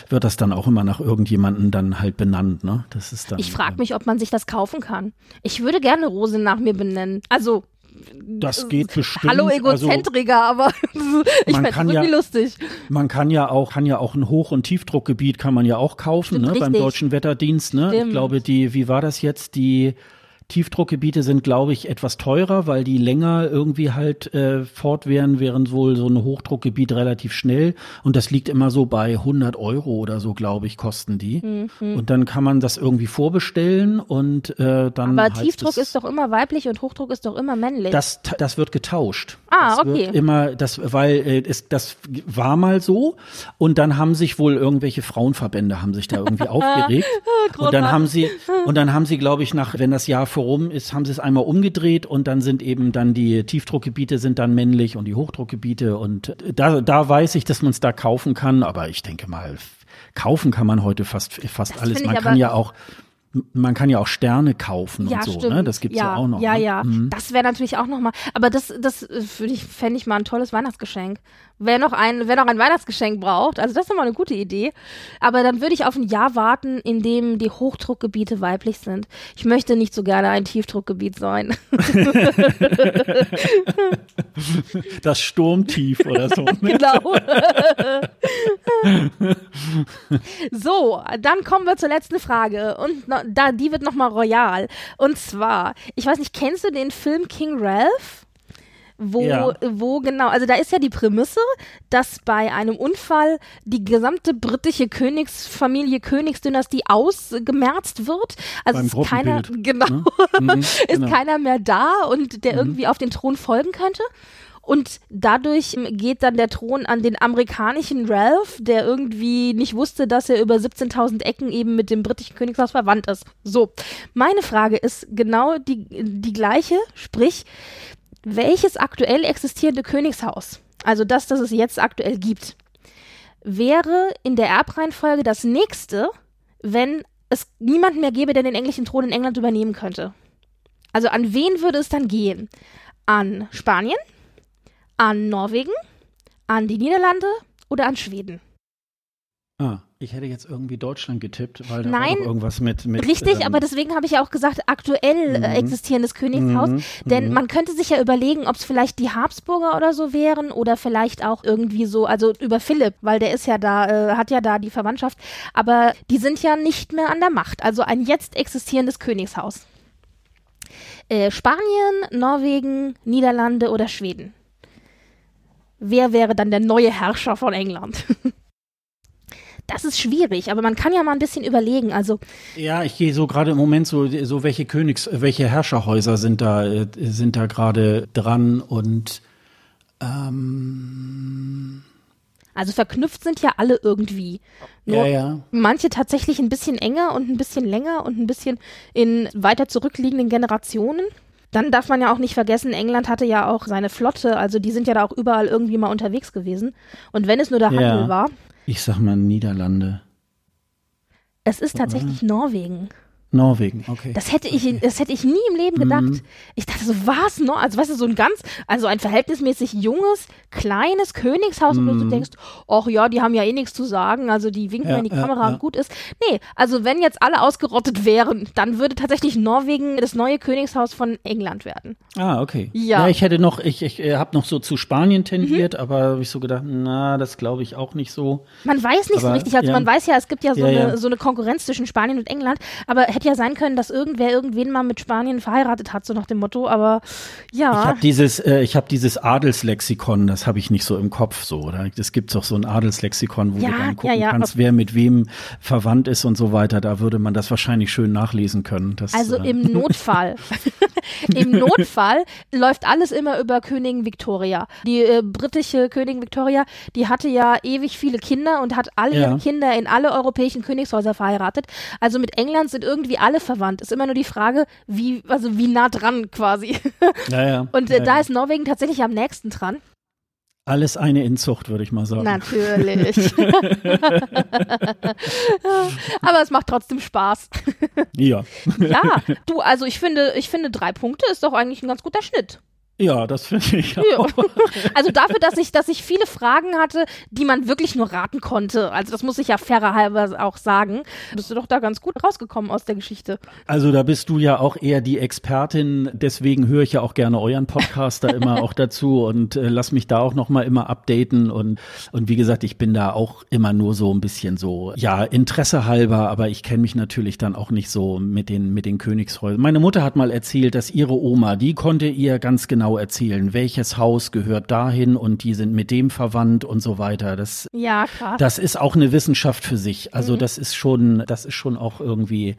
wird das dann auch immer nach irgendjemanden dann halt benannt. Ne? Das ist dann. Ich frage äh, mich, ob man sich das kaufen kann. Ich würde gerne Rose nach mir benennen. Also, Das geht bestimmt. hallo Also, Egozentriker, aber *laughs* ich fände es irgendwie ja- lustig. man kann ja auch, kann ja auch ein Hoch- und Tiefdruckgebiet kann man ja auch kaufen, Stimmt, ne, beim richtig. deutschen Wetterdienst. Ne? Ich glaube, die, wie war das jetzt? Die Tiefdruckgebiete sind, glaube ich, etwas teurer, weil die länger irgendwie halt äh, fortwähren, während wohl so ein Hochdruckgebiet relativ schnell. Und das liegt immer so bei 100 Euro oder so, glaube ich, kosten die. Mhm. Und dann kann man das irgendwie vorbestellen und äh, dann. Aber Tiefdruck ist doch immer weiblich und Hochdruck ist doch immer männlich. das, das wird getauscht. Ah, das okay. Immer, das, weil äh, es, das war mal so und dann haben sich wohl irgendwelche Frauenverbände haben sich da irgendwie *laughs* aufgeregt und dann haben sie und dann haben sie, glaube ich, nach wenn das Jahr vorum ist, haben sie es einmal umgedreht und dann sind eben dann die Tiefdruckgebiete sind dann männlich und die Hochdruckgebiete und da da weiß ich, dass man es da kaufen kann, aber ich denke mal kaufen kann man heute fast fast alles. Man kann ja auch man kann ja auch Sterne kaufen ja, und so, stimmt. ne? Das gibt's ja, ja auch noch. Ja, ne? ja. Mhm. Das wäre natürlich auch noch mal. Aber das, das äh, würde ich, fände ich mal ein tolles Weihnachtsgeschenk. Wer noch ein, wer noch ein Weihnachtsgeschenk braucht, also das ist mal eine gute Idee. Aber dann würde ich auf ein Jahr warten, in dem die Hochdruckgebiete weiblich sind. Ich möchte nicht so gerne ein Tiefdruckgebiet sein. *laughs* Das Sturmtief oder so. ne? *laughs* genau. *laughs* so, dann kommen wir zur letzten Frage und da die wird noch mal royal. Und zwar, ich weiß nicht, kennst du den Film King Ralph? Wo, Ja. wo genau, also da ist ja die Prämisse, dass bei einem Unfall die gesamte britische Königsfamilie, Königsdynastie ausgemerzt wird. Also Beim ist keiner, *laughs* genau, ne? *laughs* Mhm, ist genau. keiner mehr da und der irgendwie auf den Thron folgen könnte. Und dadurch geht dann der Thron an den amerikanischen Ralph, der irgendwie nicht wusste, dass er über 17.000 Ecken eben mit dem britischen Königshaus verwandt ist. So, meine Frage ist genau die, die gleiche, sprich, welches aktuell existierende Königshaus, also das, das es jetzt aktuell gibt, wäre in der Erbreihenfolge das nächste, wenn es niemanden mehr gäbe, der den englischen Thron in England übernehmen könnte? Also an wen würde es dann gehen? An Spanien? An Norwegen? An die Niederlande? Oder an Schweden? Ah, ich hätte jetzt irgendwie Deutschland getippt, weil da Nein. irgendwas mit. mit Richtig, ähm, aber deswegen habe ich ja auch gesagt, aktuell äh, existierendes Königshaus. Mhm, Denn mhm. man könnte sich ja überlegen, ob es vielleicht die Habsburger oder so wären oder vielleicht auch irgendwie so, also über Philipp, weil der ist ja da, äh, hat ja da die Verwandtschaft. Aber die sind ja nicht mehr an der Macht. Also ein jetzt existierendes Königshaus. Äh, Spanien, Norwegen, Niederlande oder Schweden. Wer wäre dann der neue Herrscher von England? *laughs* Das ist schwierig, aber man kann ja mal ein bisschen überlegen. Also Ja, ich gehe so gerade im Moment so, so welche Königs, welche Herrscherhäuser sind da, äh, sind da gerade dran und ähm, Also verknüpft sind ja alle irgendwie. Nur ja, ja. manche tatsächlich ein bisschen enger und ein bisschen länger und ein bisschen in weiter zurückliegenden Generationen. Dann darf man ja auch nicht vergessen, England hatte ja auch seine Flotte, also die sind ja da auch überall irgendwie mal unterwegs gewesen. Und wenn es nur der Ja. Handel war, Ich sag mal Niederlande. es ist tatsächlich Norwegen. Norwegen, okay. Das hätte ich, das hätte ich nie im Leben gedacht. Mhm. Ich dachte so, was noch? Also weißt du, so ein ganz, also ein verhältnismäßig junges, kleines Königshaus, und du so denkst, ach ja, die haben ja eh nichts zu sagen, also die winken Mhm. Ja, in die ja, Kamera ja. und gut ist. Nee, also wenn jetzt alle ausgerottet wären, dann würde tatsächlich Norwegen das neue Königshaus von England werden. Ah, okay. Ja. Mhm. Ja, ich hätte noch, ich, ich äh, habe noch so zu Spanien tendiert, aber habe ich so gedacht, na, das glaube ich auch nicht so. Man weiß nicht so Aber, richtig, also ja. man weiß ja, es gibt ja so, Ja, eine, ja. so eine Konkurrenz zwischen Spanien und England, aber hätte ja sein können, dass irgendwer irgendwen mal mit Spanien verheiratet hat, so nach dem Motto, aber ja. Ich habe dieses, äh, ich habe dieses Adelslexikon, das habe ich nicht so im Kopf so. Oder es gibt doch so ein Adelslexikon, wo Ja, du dann ja, gucken ja. kannst, wer mit wem verwandt ist und so weiter. Da würde man das wahrscheinlich schön nachlesen können. Das, Also äh, im *laughs* Notfall. *laughs* Im Notfall läuft alles immer über Königin Victoria. Die äh, britische Königin Victoria, die hatte ja ewig viele Kinder und hat alle Ja. ihre Kinder in alle europäischen Königshäuser verheiratet. Also mit England sind irgendwie alle verwandt. Ist immer nur die Frage, wie, also wie nah dran quasi. *laughs* ja, ja, Und äh, ja, da ist Norwegen tatsächlich am nächsten dran. alles eine Inzucht, würde ich mal sagen. Natürlich. *laughs* Aber es macht trotzdem Spaß. Ja. *laughs* Ja, du, also ich finde, ich finde, drei Punkte ist doch eigentlich ein ganz guter Schnitt. Ja, das finde ich Ja. auch. *laughs* Also dafür, dass ich, dass ich viele Fragen hatte, die man wirklich nur raten konnte. Also das muss ich ja fairer halber auch sagen. Bist du doch da ganz gut rausgekommen aus der Geschichte. Also da bist du ja auch eher die Expertin, deswegen höre ich ja auch gerne euren Podcast da immer auch dazu und äh, lass mich da auch noch mal immer updaten und und wie gesagt, ich bin da auch immer nur so ein bisschen so ja Interesse halber, aber ich kenne mich natürlich dann auch nicht so mit den mit den Königshäusern. Meine Mutter hat mal erzählt, dass ihre Oma, die konnte ihr ganz genau erzählen, welches Haus gehört dahin und die sind mit dem verwandt und so weiter. Das Ja, krass. das ist auch eine Wissenschaft für sich. Mhm. Also das ist schon, das ist schon auch irgendwie,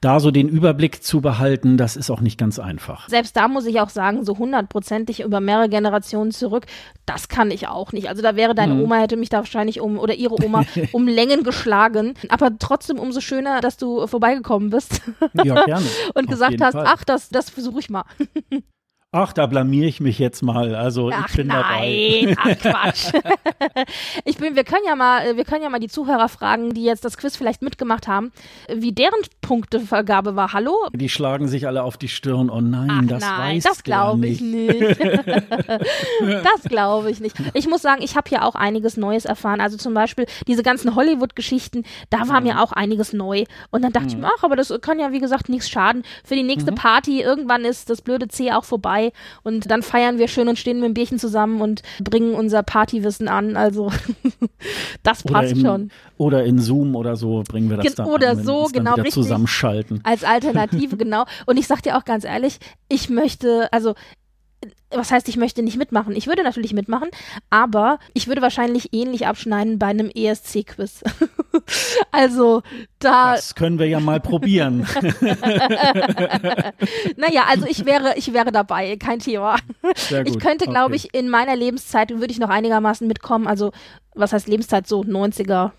da so den Überblick zu behalten, das ist auch nicht ganz einfach. Selbst da muss ich auch sagen, so hundertprozentig über mehrere Generationen zurück, das kann ich auch nicht. Also da wäre deine Mhm. Oma, hätte mich da wahrscheinlich um, oder ihre Oma *laughs* um Längen geschlagen. Aber trotzdem umso schöner, dass du vorbeigekommen bist Ja, gerne. *laughs* und Auf gesagt hast, Fall. ach, das, das versuche ich mal. *laughs* Ach, da blamier ich mich jetzt mal. Also Ach ich bin dabei. nein, ach *laughs* Quatsch. *laughs* ich bin, wir können ja mal, wir können ja mal die Zuhörer fragen, die jetzt das Quiz vielleicht mitgemacht haben, wie deren Punktevergabe war. Hallo? Die schlagen sich alle auf die Stirn. Oh nein, Ach, das nein, weiß das glaube ich nicht. *laughs* das glaube ich nicht. Ich muss sagen, ich habe hier auch einiges Neues erfahren. Also zum Beispiel diese ganzen Hollywood-Geschichten, da war Mhm. mir auch einiges neu. Und dann dachte ich mir, ach, aber das kann ja wie gesagt nichts schaden. Für die nächste Mhm. Party, irgendwann ist das blöde C auch vorbei und dann feiern wir schön und stehen mit dem Bierchen zusammen und bringen unser Partywissen an. Also *laughs* das passt im, schon. oder in Zoom oder so bringen wir das Gen- dann oder an, so, genau, richtig. zusammenschalten. Als Alternative, *laughs* genau. Und ich sag dir auch ganz ehrlich, ich möchte, also was heißt, ich möchte nicht mitmachen? Ich würde natürlich mitmachen, aber ich würde wahrscheinlich ähnlich abschneiden bei einem ESC-Quiz. *laughs* also da, Das können wir ja mal probieren. *laughs* naja, also ich wäre, ich wäre dabei, kein Thema. Ich könnte, glaube Okay. ich, in meiner Lebenszeit würde ich noch einigermaßen mitkommen. Also, was heißt Lebenszeit? So 90er,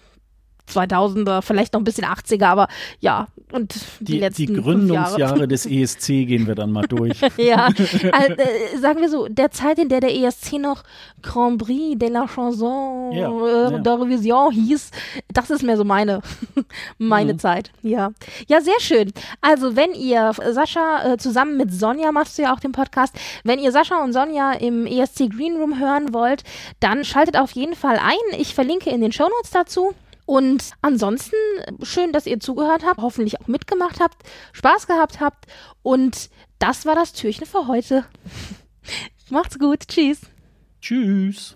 2000er, vielleicht noch ein bisschen 80er, aber ja, und die, Die, letzten die fünf Jahre. Gründungsjahre des ESC gehen wir dann mal durch. *laughs* ja, also, äh, sagen wir so, der Zeit, in der der ESC noch Grand Prix de la Chanson Ja, äh, ja. d'Eurovision hieß, das ist mehr so meine, *laughs* meine Mhm. Zeit. Ja. ja, sehr schön. Also, wenn ihr Sascha äh, zusammen mit Sonja machst du ja auch den Podcast, wenn ihr Sascha und Sonja im ESC Green Room hören wollt, dann schaltet auf jeden Fall ein. Ich verlinke in den Shownotes dazu. Und ansonsten schön, dass ihr zugehört habt, hoffentlich auch mitgemacht habt, Spaß gehabt habt. Und das war das Türchen für heute. *laughs* Macht's gut. Tschüss. Tschüss.